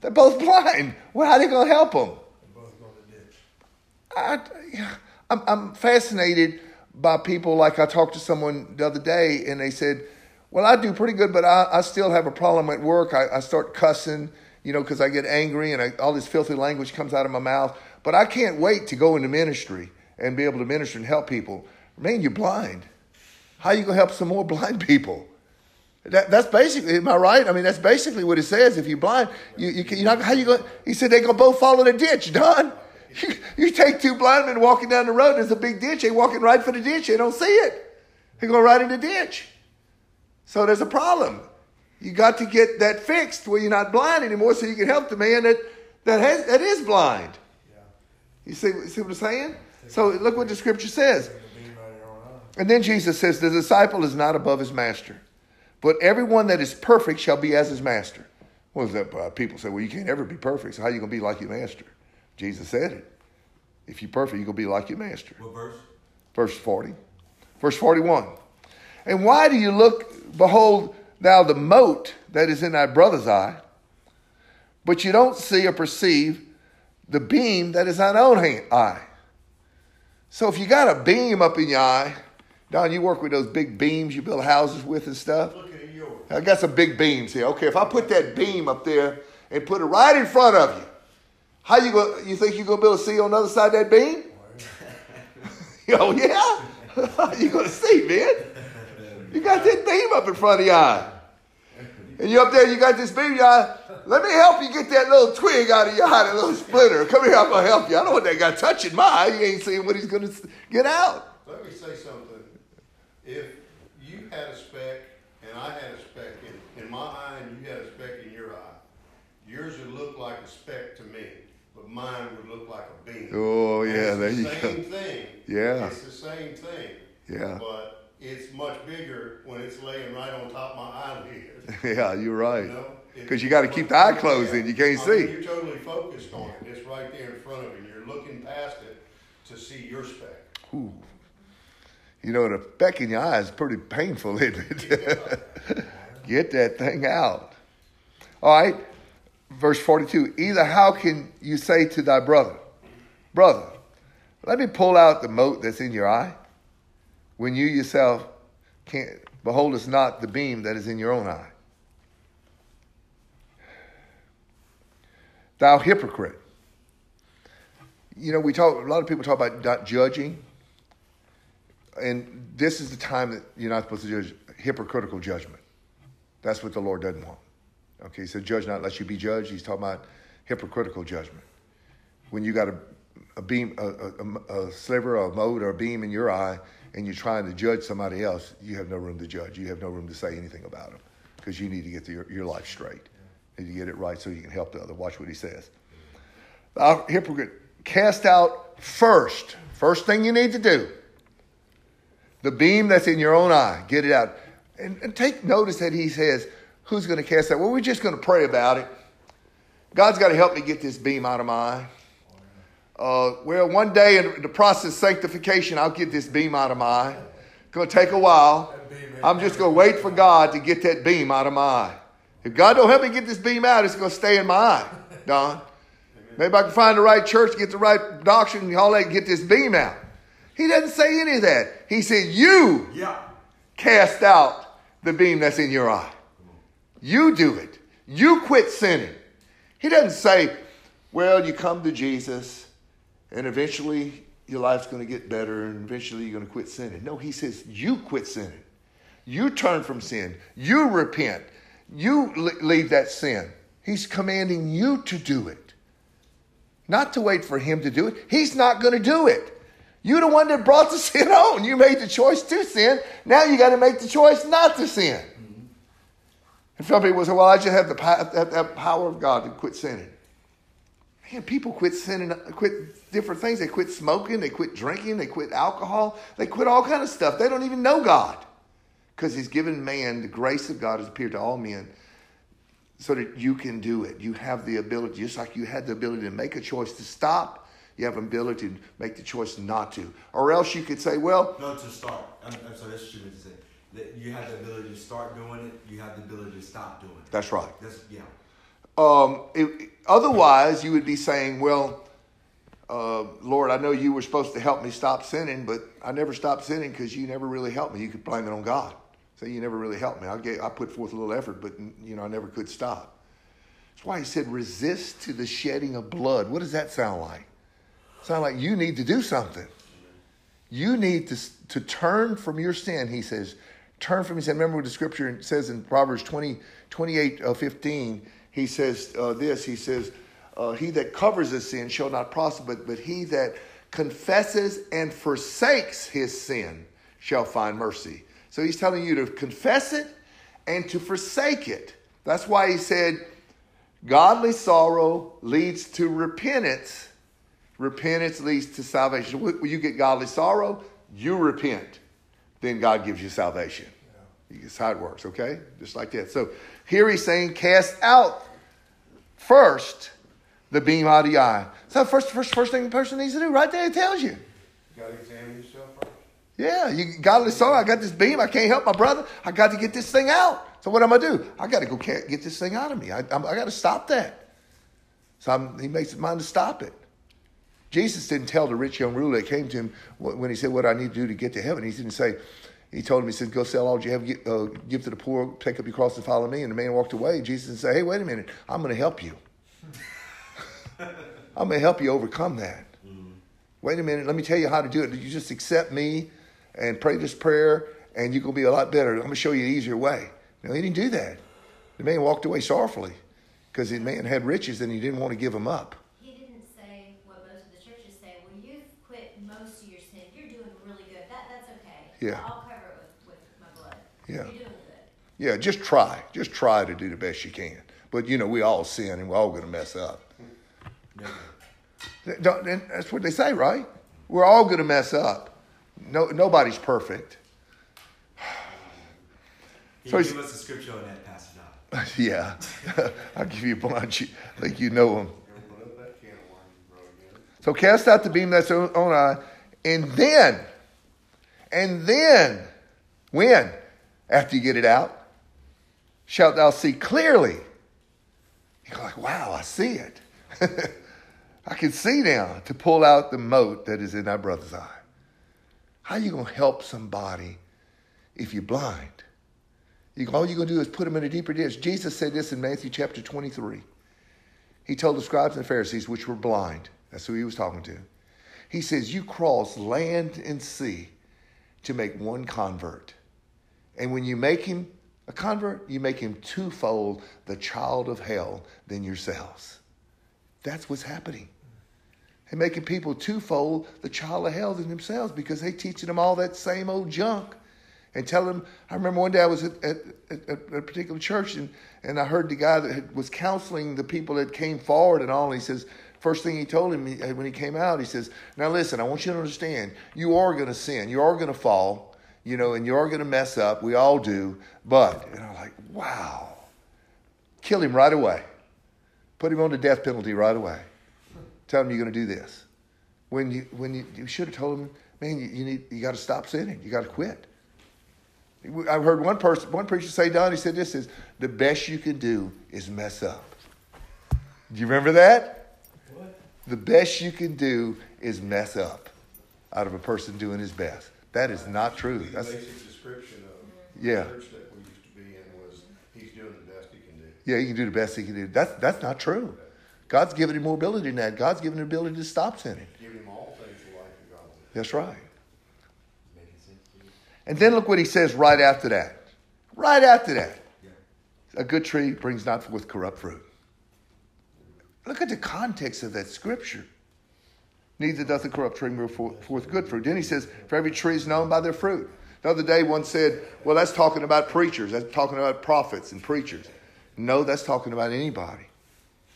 They're both blind. Well, how are they going to help them? They're both going to ditch. I, I'm, I'm fascinated by people like I talked to someone the other day and they said, Well, I do pretty good, but I, I still have a problem at work. I, I start cussing, you know, because I get angry and I, all this filthy language comes out of my mouth. But I can't wait to go into ministry and be able to minister and help people. Man, you're blind. How you going to help some more blind people? That, that's basically, am I right? I mean, that's basically what it says. If you're blind, you, you can, you're not, how you going? He said they're going to both fall in a ditch, Don. *laughs* You, you take two blind men walking down the road. There's a big ditch. They walking right for the ditch. They don't see it. They go right in the ditch. So there's a problem. You got to get that fixed where you're not blind anymore, so you can help the man that that has that is blind. You see, see what I'm saying? So look what the scripture says. Take a beam out of your own eye. And then Jesus says, The disciple is not above his master, but everyone that is perfect shall be as his master. Well, that, uh, people say, Well, you can't ever be perfect, so how are you going to be like your master? Jesus said it. If you're perfect, you're going to be like your master. What verse? Verse 40. Verse 41. And why do you look, behold, thou the mote that is in thy brother's eye, but you don't see or perceive the beam that is in thine own eye? So if you got a beam up in your eye, Don, you work with those big beams you build houses with and stuff. I got some big beams here. Okay, if I put that beam up there and put it right in front of you, how you go? You think you're gonna be able to see on the other side of that beam? *laughs* oh yeah, *laughs* you gonna see, man? You got that beam up in front of your eye. And you up there, you got this beam y'all. Let me help you get that little twig out of your eye, that little splinter. Come here, I'm going to help you. I don't want that guy touching my eye. You ain't seeing what he's going to get out. Let me say something. If you had a speck and I had a speck in, in my eye and you had a speck in your eye, yours would look like a speck to me, but mine would look like a beam. Oh, yeah, there the you go. Same thing. Yeah. It's the same thing. Yeah. But it's much bigger when it's laying right on top of my eyelid. *laughs* Yeah, you're right. You know? Because you got to keep the eye closed and you can't I mean, see. You're totally focused on it. It's right there in front of you. You're looking past it to see your speck. Ooh. You know, the speck in your eye is pretty painful, *laughs* isn't it? Get that thing out. All right. Verse 42 Either how can you say to thy brother, Brother, let me pull out the mote that's in your eye, when you yourself can't, beholdest not the beam that is in your own eye? Thou hypocrite. You know, we talk, a lot of people talk about not judging and this is the time that you're not supposed to judge hypocritical judgment. That's what the Lord doesn't want. Okay, he said, judge not lest you be judged. He's talking about hypocritical judgment. When you got a, a beam, a, a, a sliver, a mote, or a beam in your eye, and you're trying to judge somebody else, you have no room to judge. You have no room to say anything about them because you need to get the, your, your life straight. You need to get it right so you can help the other. Watch what he says. Thou hypocrite, cast out first. First thing you need to do the beam that's in your own eye, get it out. And, and take notice that he says, Who's going to cast that? Well, we're just going to pray about it. God's got to help me get this beam out of my eye. Uh, well, one day in the process of sanctification, I'll get this beam out of my eye. It's going to take a while. I'm just going to wait for God to get that beam out of my eye. If God don't help me get this beam out, it's going to stay in my eye, Don. Maybe I can find the right church, get the right doctrine, and all that, get this beam out. He doesn't say any of that. He said, You Yeah. cast out the beam that's in your eye. You do it. You quit sinning. He doesn't say, Well, you come to Jesus and eventually your life's going to get better and eventually you're going to quit sinning. No, he says, You quit sinning. You turn from sin. You repent. You leave that sin. He's commanding you to do it, not to wait for him to do it. He's not going to do it. You're the one that brought the *laughs* sin on. You made the choice to sin. Now you got to make the choice not to sin. Mm-hmm. And some people say, well, I just have the have that power of God to quit sinning. Man, people quit sinning, quit different things. They quit smoking, they quit drinking, they quit alcohol, they quit all kind of stuff. They don't even know God because He's given man the grace of God has appeared to all men so that you can do it. You have the ability, just like you had the ability to make a choice to stop, you have the ability to make the choice not to. Or else you could say, well, No, to start. I'm, I'm sorry, that's meant to say. That you have the ability to start doing it. You have the ability to stop doing it. that's right. That's yeah. Um, it, otherwise, you would be saying, well, uh, Lord, I know you were supposed to help me stop sinning, but I never stopped sinning because you never really helped me. You could blame it on God. Say you never really helped me. I, gave, I put forth a little effort, but you know I never could stop. That's why he said, resist to the shedding of blood. What does that sound like? Sound like you need to do something. You need to, to turn from your sin, he says. Turn from your sin. Remember what the scripture says in Proverbs 20, 28, uh, 15. He says uh, this. He says, uh, he that covers his sin shall not prosper, but, but he that confesses and forsakes his sin shall find mercy. So he's telling you to confess it and to forsake it. That's why he said, godly sorrow leads to repentance. Repentance leads to salvation. When you get godly sorrow, you repent. Then God gives you salvation. That's how it works, okay? Just like that. So here he's saying, cast out first the beam out of the eye. So first, first, first thing the person needs to do, right there, it tells you. You gotta examine yourself first. Yeah, you godly sorrow. I got this beam. I can't help my brother. I got to get this thing out. So what am I do? I got to go get this thing out of me. I, I'm, I got to stop that. So I'm, he makes his mind to stop it. Jesus didn't tell the rich young ruler that came to him when he said, "What I need to do to get to heaven." He didn't say. He told him, he said, "Go sell all you have, give, uh, give to the poor, take up your cross and follow me." And the man walked away. Jesus didn't say, "Hey, wait a minute. I'm going to help you. *laughs* I'm going to help you overcome that." Wait a minute, let me tell you how to do it. You just accept me and pray this prayer, and you're going to be a lot better. I'm going to show you an easier way. No, he didn't do that. The man walked away sorrowfully because the man had riches and he didn't want to give them up. He didn't say what most of the churches say. Well, you've quit most of your sin. You're doing really good. That that's okay. Yeah. I'll cover it with, with my blood. Yeah. You're doing good. Yeah, just try. Just try to do the best you can. But you know, we all sin and we're all going to mess up. Never. Don't- and That's what they say, right? We're all going to mess up. No, nobody's perfect. Can So you he's- give us a scripture on that, Pastor Don? *laughs* yeah, *laughs* I'll give you a bunch. You think you know them. Open up that can of worms, bro, again. So cast out the beam that's on on eye, and then, and then, when? After you get it out, shalt thou see clearly. You're like, wow, I see it. *laughs* I can see now to pull out the mote that is in thy brother's eye. How you gonna help somebody if you're blind? You, all you're gonna do is put them in a deeper ditch. Jesus said this in Matthew chapter 23. He told the scribes and Pharisees, which were blind, that's who he was talking to. He says, You cross land and sea to make one convert. And when you make him a convert, you make him twofold the child of hell than yourselves. That's what's happening. They're making people twofold the child of hell than themselves because they teaching them all that same old junk and tell them. I remember one day I was at, at, at, at a particular church and, and I heard the guy that was counseling the people that came forward and all. And he says, first thing he told him eh, when he came out, he says, "Now listen, I want you to understand, you are going to sin, you are going to fall, you know, and you are going to mess up. We all do, but." And I'm like, "Wow." Kill him right away. Put him on the death penalty right away. Tell him you're going to do this. When you when you, you should have told him, man, you, you need you got to stop sinning. You got to quit. I've heard one person, one preacher say, Don, he said this is the best you can do is mess up. Do you remember that? The best you can do is mess up out of a person doing his best. That is not true. The That's, basic description of Yeah. the church that we used to be in was, he's doing the best he can do. yeah, he can do the best he can do. That's, that's not true. God's given him more ability than that. God's given him the ability to stop sinning. Give him all things of life and godliness. That's right. Making sense to you? And then look what he says right after that. Right after that. A good tree brings not forth corrupt fruit. Look at the context of that scripture. Neither doth the corrupt tree bring forth good fruit. Then he says, For every tree is known by their fruit. The other day, one said, Well, that's talking about preachers. That's talking about prophets and preachers. No, that's talking about anybody.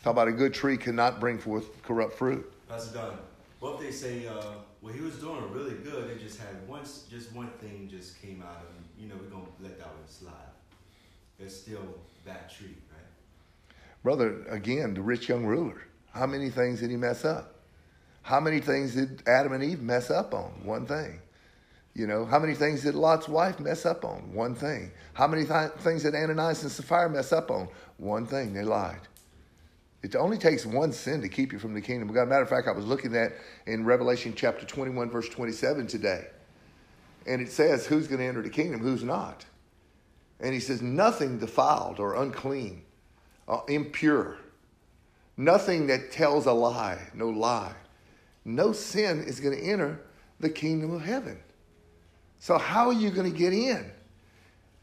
Talk about a good tree cannot bring forth corrupt fruit. Pastor Don, what if they say, uh, well, he was doing really good. It just had once, just one thing just came out of him. You know, we're gonna let that one slide. It's still that tree? Brother, again, the rich young ruler. How many things did he mess up? How many things did Adam and Eve mess up on? One thing. You know, how many things did Lot's wife mess up on? One thing. How many th- things did Ananias and Sapphira mess up on? One thing. They lied. It only takes one sin to keep you from the kingdom of God. Matter of fact, I was looking at in Revelation chapter 21, verse 27 today. And it says, who's going to enter the kingdom, who's not. And he says, nothing defiled or unclean, uh, impure, nothing that tells a lie, no lie. No sin is going to enter the kingdom of heaven. So, how are you going to get in?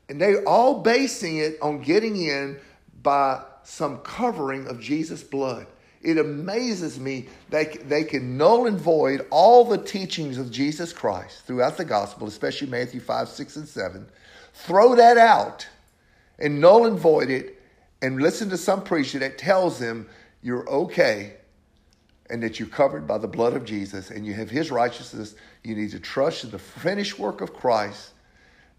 And they're all basing it on getting in by some covering of Jesus' blood. It amazes me they, they can null and void all the teachings of Jesus Christ throughout the gospel, especially Matthew 5, 6, and 7. Throw that out and null and void it and listen to some preacher that tells them you're okay and that you're covered by the blood of Jesus and you have his righteousness. You need to trust in the finished work of Christ,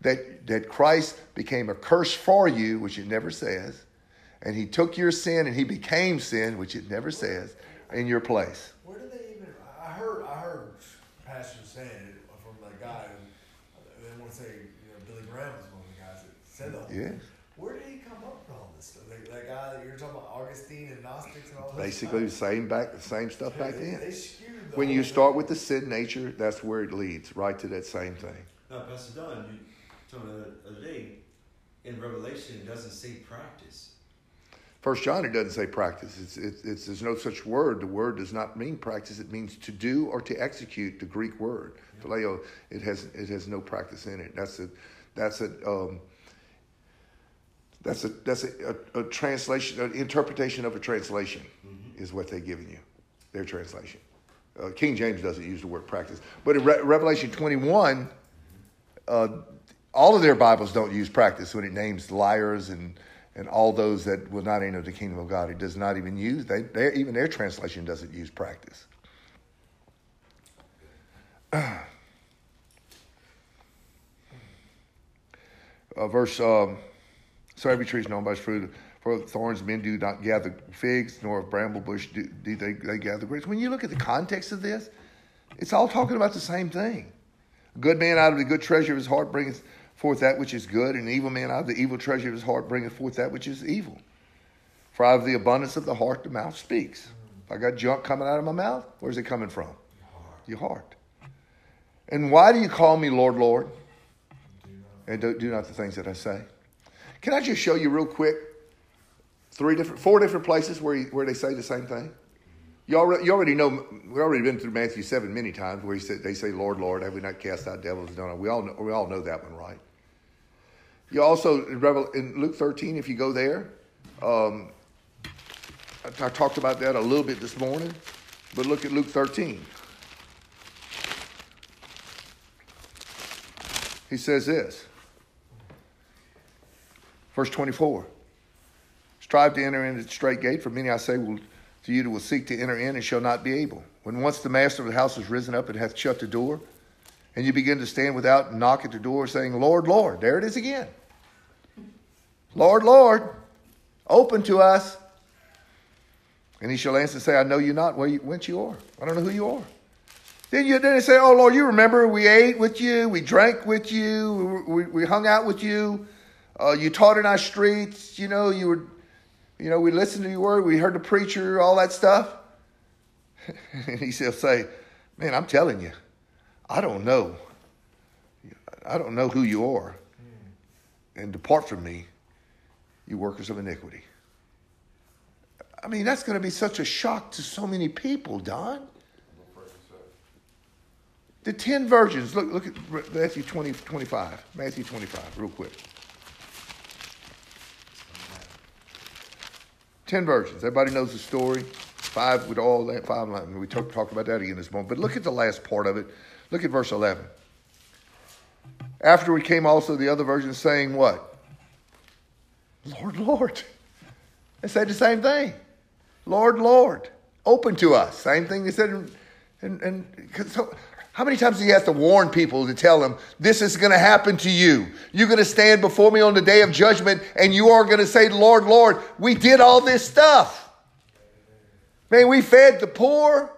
that, that Christ became a curse for you, which it never says, and he took your sin and he became sin, which it never says, in your place. Where did they even? I heard. I heard pastors saying it from the guy. They want to say, you know, Billy Graham was one of the guys that said all Yes. this. Where did he come up with all this stuff? That, that guy that you're talking about, Augustine and Gnostics and all that. Basically, the same back, the same stuff back they, then. They the When whole you thing. start with the sin nature, that's where it leads, right to that same thing. Now, Pastor Don, you told me the other day in Revelation it doesn't say practice. First John, it doesn't say practice. It's, it's, it's, there's no such word. The word does not mean practice. It means to do or to execute. The Greek word, phileo, it has it has no practice in it. That's the That's a um, that's a that's a, a, a translation, an interpretation of a translation, is what they're giving you, their translation. Uh, King James doesn't use the word practice, but in Re- Revelation 21, uh, all of their Bibles don't use practice when it names liars and and all those that will not enter the kingdom of God. It does not even use they, they even their translation doesn't use practice. *clears throat* Uh, verse um, so every tree is known by its fruit. For thorns men do not gather figs, nor of bramble bush do, do they, they gather grapes. When you look at the context of this, it's all talking about the same thing. A good man out of the good treasure of his heart bringeth forth that which is good, and an evil man out of the evil treasure of his heart bringeth forth that which is evil. For out of the abundance of the heart the mouth speaks. If I got junk coming out of my mouth, where's it coming from? Your heart. And why do you call me Lord, Lord? And do not the things that I say. Can I just show you real quick three different, four different places where, he, where they say the same thing? You already, you already know, we've already been through Matthew 7 many times where he said, they say, Lord, Lord, have we not cast out devils? No, no, we all know, we all know that one, right? You also, in, Luke 13, if you go there, um, I, I talked about that a little bit this morning, but look at Luke 13. He says this. Verse 24 Strive to enter into the straight gate, for many I say will to you that will seek to enter in and shall not be able. When once the master of the house is risen up and hath shut the door, and you begin to stand without and knock at the door, saying, Lord, Lord, there it is again. Lord, Lord, open to us. And he shall answer and say, I know you not where you, whence you are. I don't know who you are. Then you then they say, Oh Lord, you remember we ate with you, we drank with you, we, we, we hung out with you, uh, you taught in our streets, you know, you were you know, we listened to your word, we heard the preacher, all that stuff. *laughs* and he will say, Man, I'm telling you, I don't know. I don't know who you are. And depart from me, you workers of iniquity. I mean, that's going to be such a shock to so many people, Don. The 10 virgins, look, look at Matthew 20, 25. Matthew 25, real quick. 10 virgins. Everybody knows the story. Five with all that, five. We talked talk about that again this morning. But look at the last part of it. Look at verse 11. After we came also the other virgins saying what? Lord, Lord. They said the same thing. Lord, Lord. Open to us. Same thing they said. And, and so how many times you have to warn people to tell them, this is going to happen to you? You're going to stand before me on the day of judgment and you are going to say, Lord, Lord, we did all this stuff. Man, we fed the poor.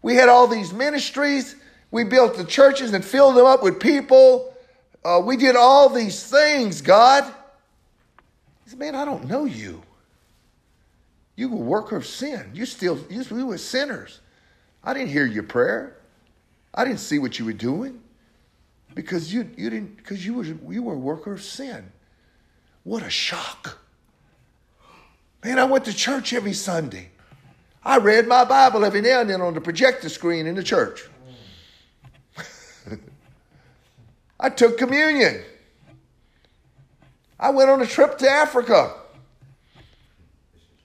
We had all these ministries. We built the churches and filled them up with people. Uh, we did all these things, God. He said, man, I don't know you. You were a worker of sin. You still, you, we were sinners. I didn't hear your prayer. I didn't see what you were doing because you, you didn't because you were you were a worker of sin. What a shock. Man, I went to church every Sunday. I read my Bible every now and then on the projector screen in the church. *laughs* I took communion. I went on a trip to Africa.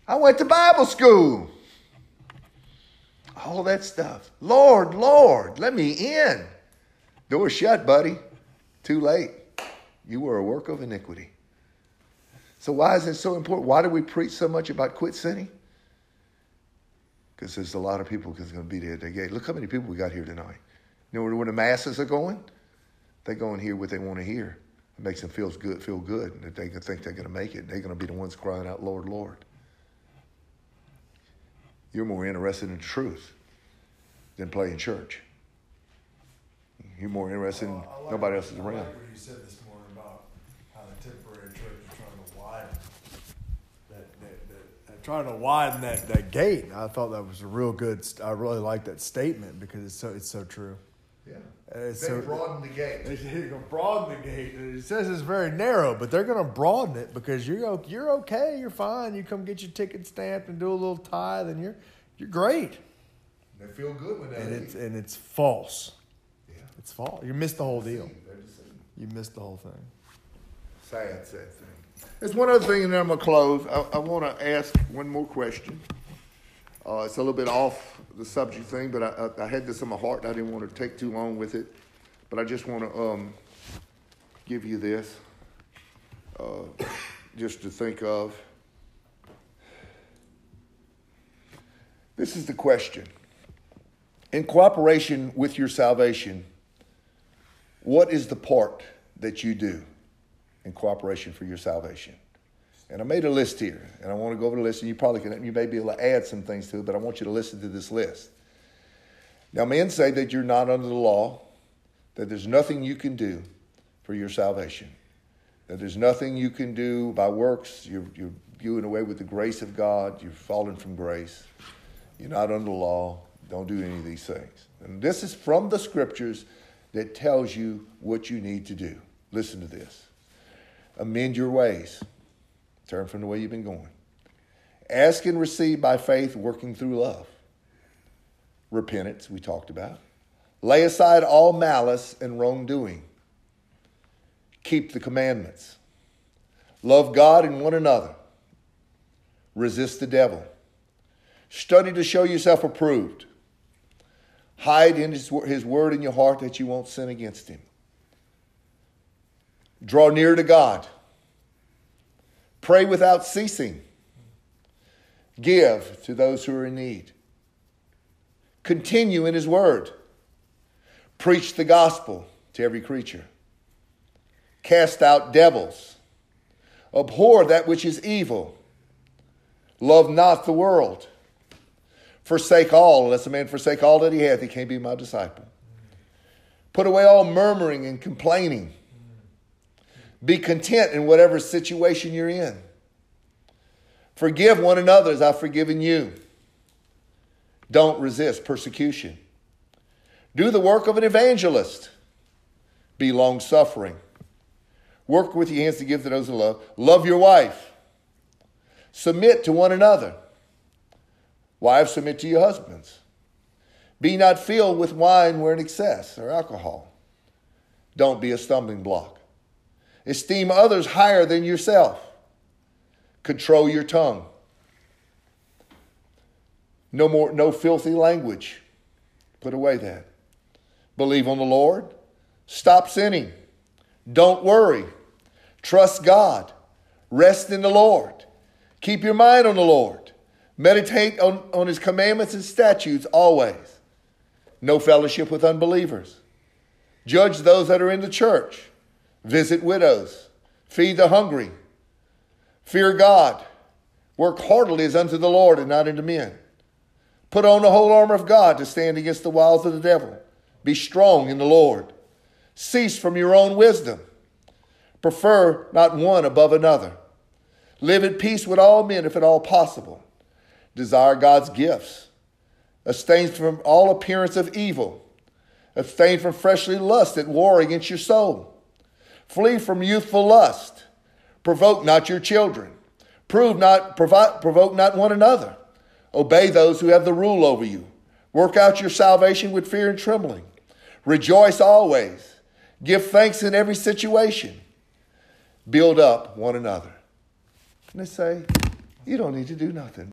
I went to Bible school all that stuff. Lord, Lord, let me in. Door shut, buddy. Too late. You were a work of iniquity. So, why is it so important? Why do we preach so much about quit sinning? Because there's a lot of people that's going to be there at the gate. Look how many people we got here tonight. You know where the masses are going? They go and hear what they want to hear. It makes them feel good, feel good and that they think they're going to make it. They're going to be the ones crying out, Lord, Lord. You're more interested in truth than playing church. You're more interested in oh, like, nobody else is I around. like what you said this morning about how the temporary church is trying to widen that, that, that, that trying to widen that, that gate. I thought that was a real good. I really like that statement because it's so it's so true. Yeah. Uh, It's They so, broaden the gate. *laughs* They're going to broaden the gate. It says it's very narrow, but they're going to broaden it because you're you're okay. You're fine. You come get your ticket stamped and do a little tithe, and you're you're great. They feel good when they And it's and it's false. Yeah. It's false. You missed the whole deal. You missed the whole thing. Sad, sad thing. There's one other thing, and then I'm gonna close. I, I want to ask one more question. Uh, it's a little bit off the subject thing, but I, I, I had this on my heart. I didn't want to take too long with it, but I just want to um, give you this, uh, just to think of. This is the question. In cooperation with your salvation, what is the part that you do in cooperation for your salvation? And I made a list here, and I want to go over the list, and you probably can, you may be able to add some things to it, but I want you to listen to this list. Now, men say that you're not under the law, that there's nothing you can do for your salvation, that there's nothing you can do by works. You're, you're doing away with the grace of God, you're fallen from grace, you're not under the law, don't do any of these things. And this is from the scriptures that tells you what you need to do. Listen to this. Amend your ways. Turn from the way you've been going. Ask and receive by faith, working through love. Repentance, we talked about. Lay aside all malice and wrongdoing. Keep the commandments. Love God and one another. Resist the devil. Study to show yourself approved. Hide in his, his word in your heart that you won't sin against him. Draw near to God. Pray without ceasing. Give to those who are in need. Continue in his word. Preach the gospel to every creature. Cast out devils. Abhor that which is evil. Love not the world. Forsake all, unless a man forsake all that he hath, he can't be my disciple. Put away all murmuring and complaining. Be content in whatever situation you're in. Forgive one another as I've forgiven you. Don't resist persecution. Do the work of an evangelist. Be long suffering. Work with your hands to give to those who love. Love your wife. Submit to one another. Wives, submit to your husbands. Be not filled with wine where in excess or alcohol. Don't be a stumbling block. Esteem others higher than yourself. Control your tongue. No more, no filthy language. Put away that. Believe on the Lord. Stop sinning. Don't worry. Trust God. Rest in the Lord. Keep your mind on the Lord. Meditate on, on his commandments and statutes always. No fellowship with unbelievers. Judge those that are in the church. Visit widows. Feed the hungry. Fear God. Work heartily as unto the Lord and not unto men. Put on the whole armor of God to stand against the wiles of the devil. Be strong in the Lord. Cease from your own wisdom. Prefer not one above another. Live at peace with all men if at all possible. Desire God's gifts. Abstain from all appearance of evil. Abstain from fleshly lust at war against your soul. Flee from youthful lust. Provoke not your children. Prove not, provoke, provoke not one another. Obey those who have the rule over you. Work out your salvation with fear and trembling. Rejoice always. Give thanks in every situation. Build up one another. And they say, you don't need to do nothing.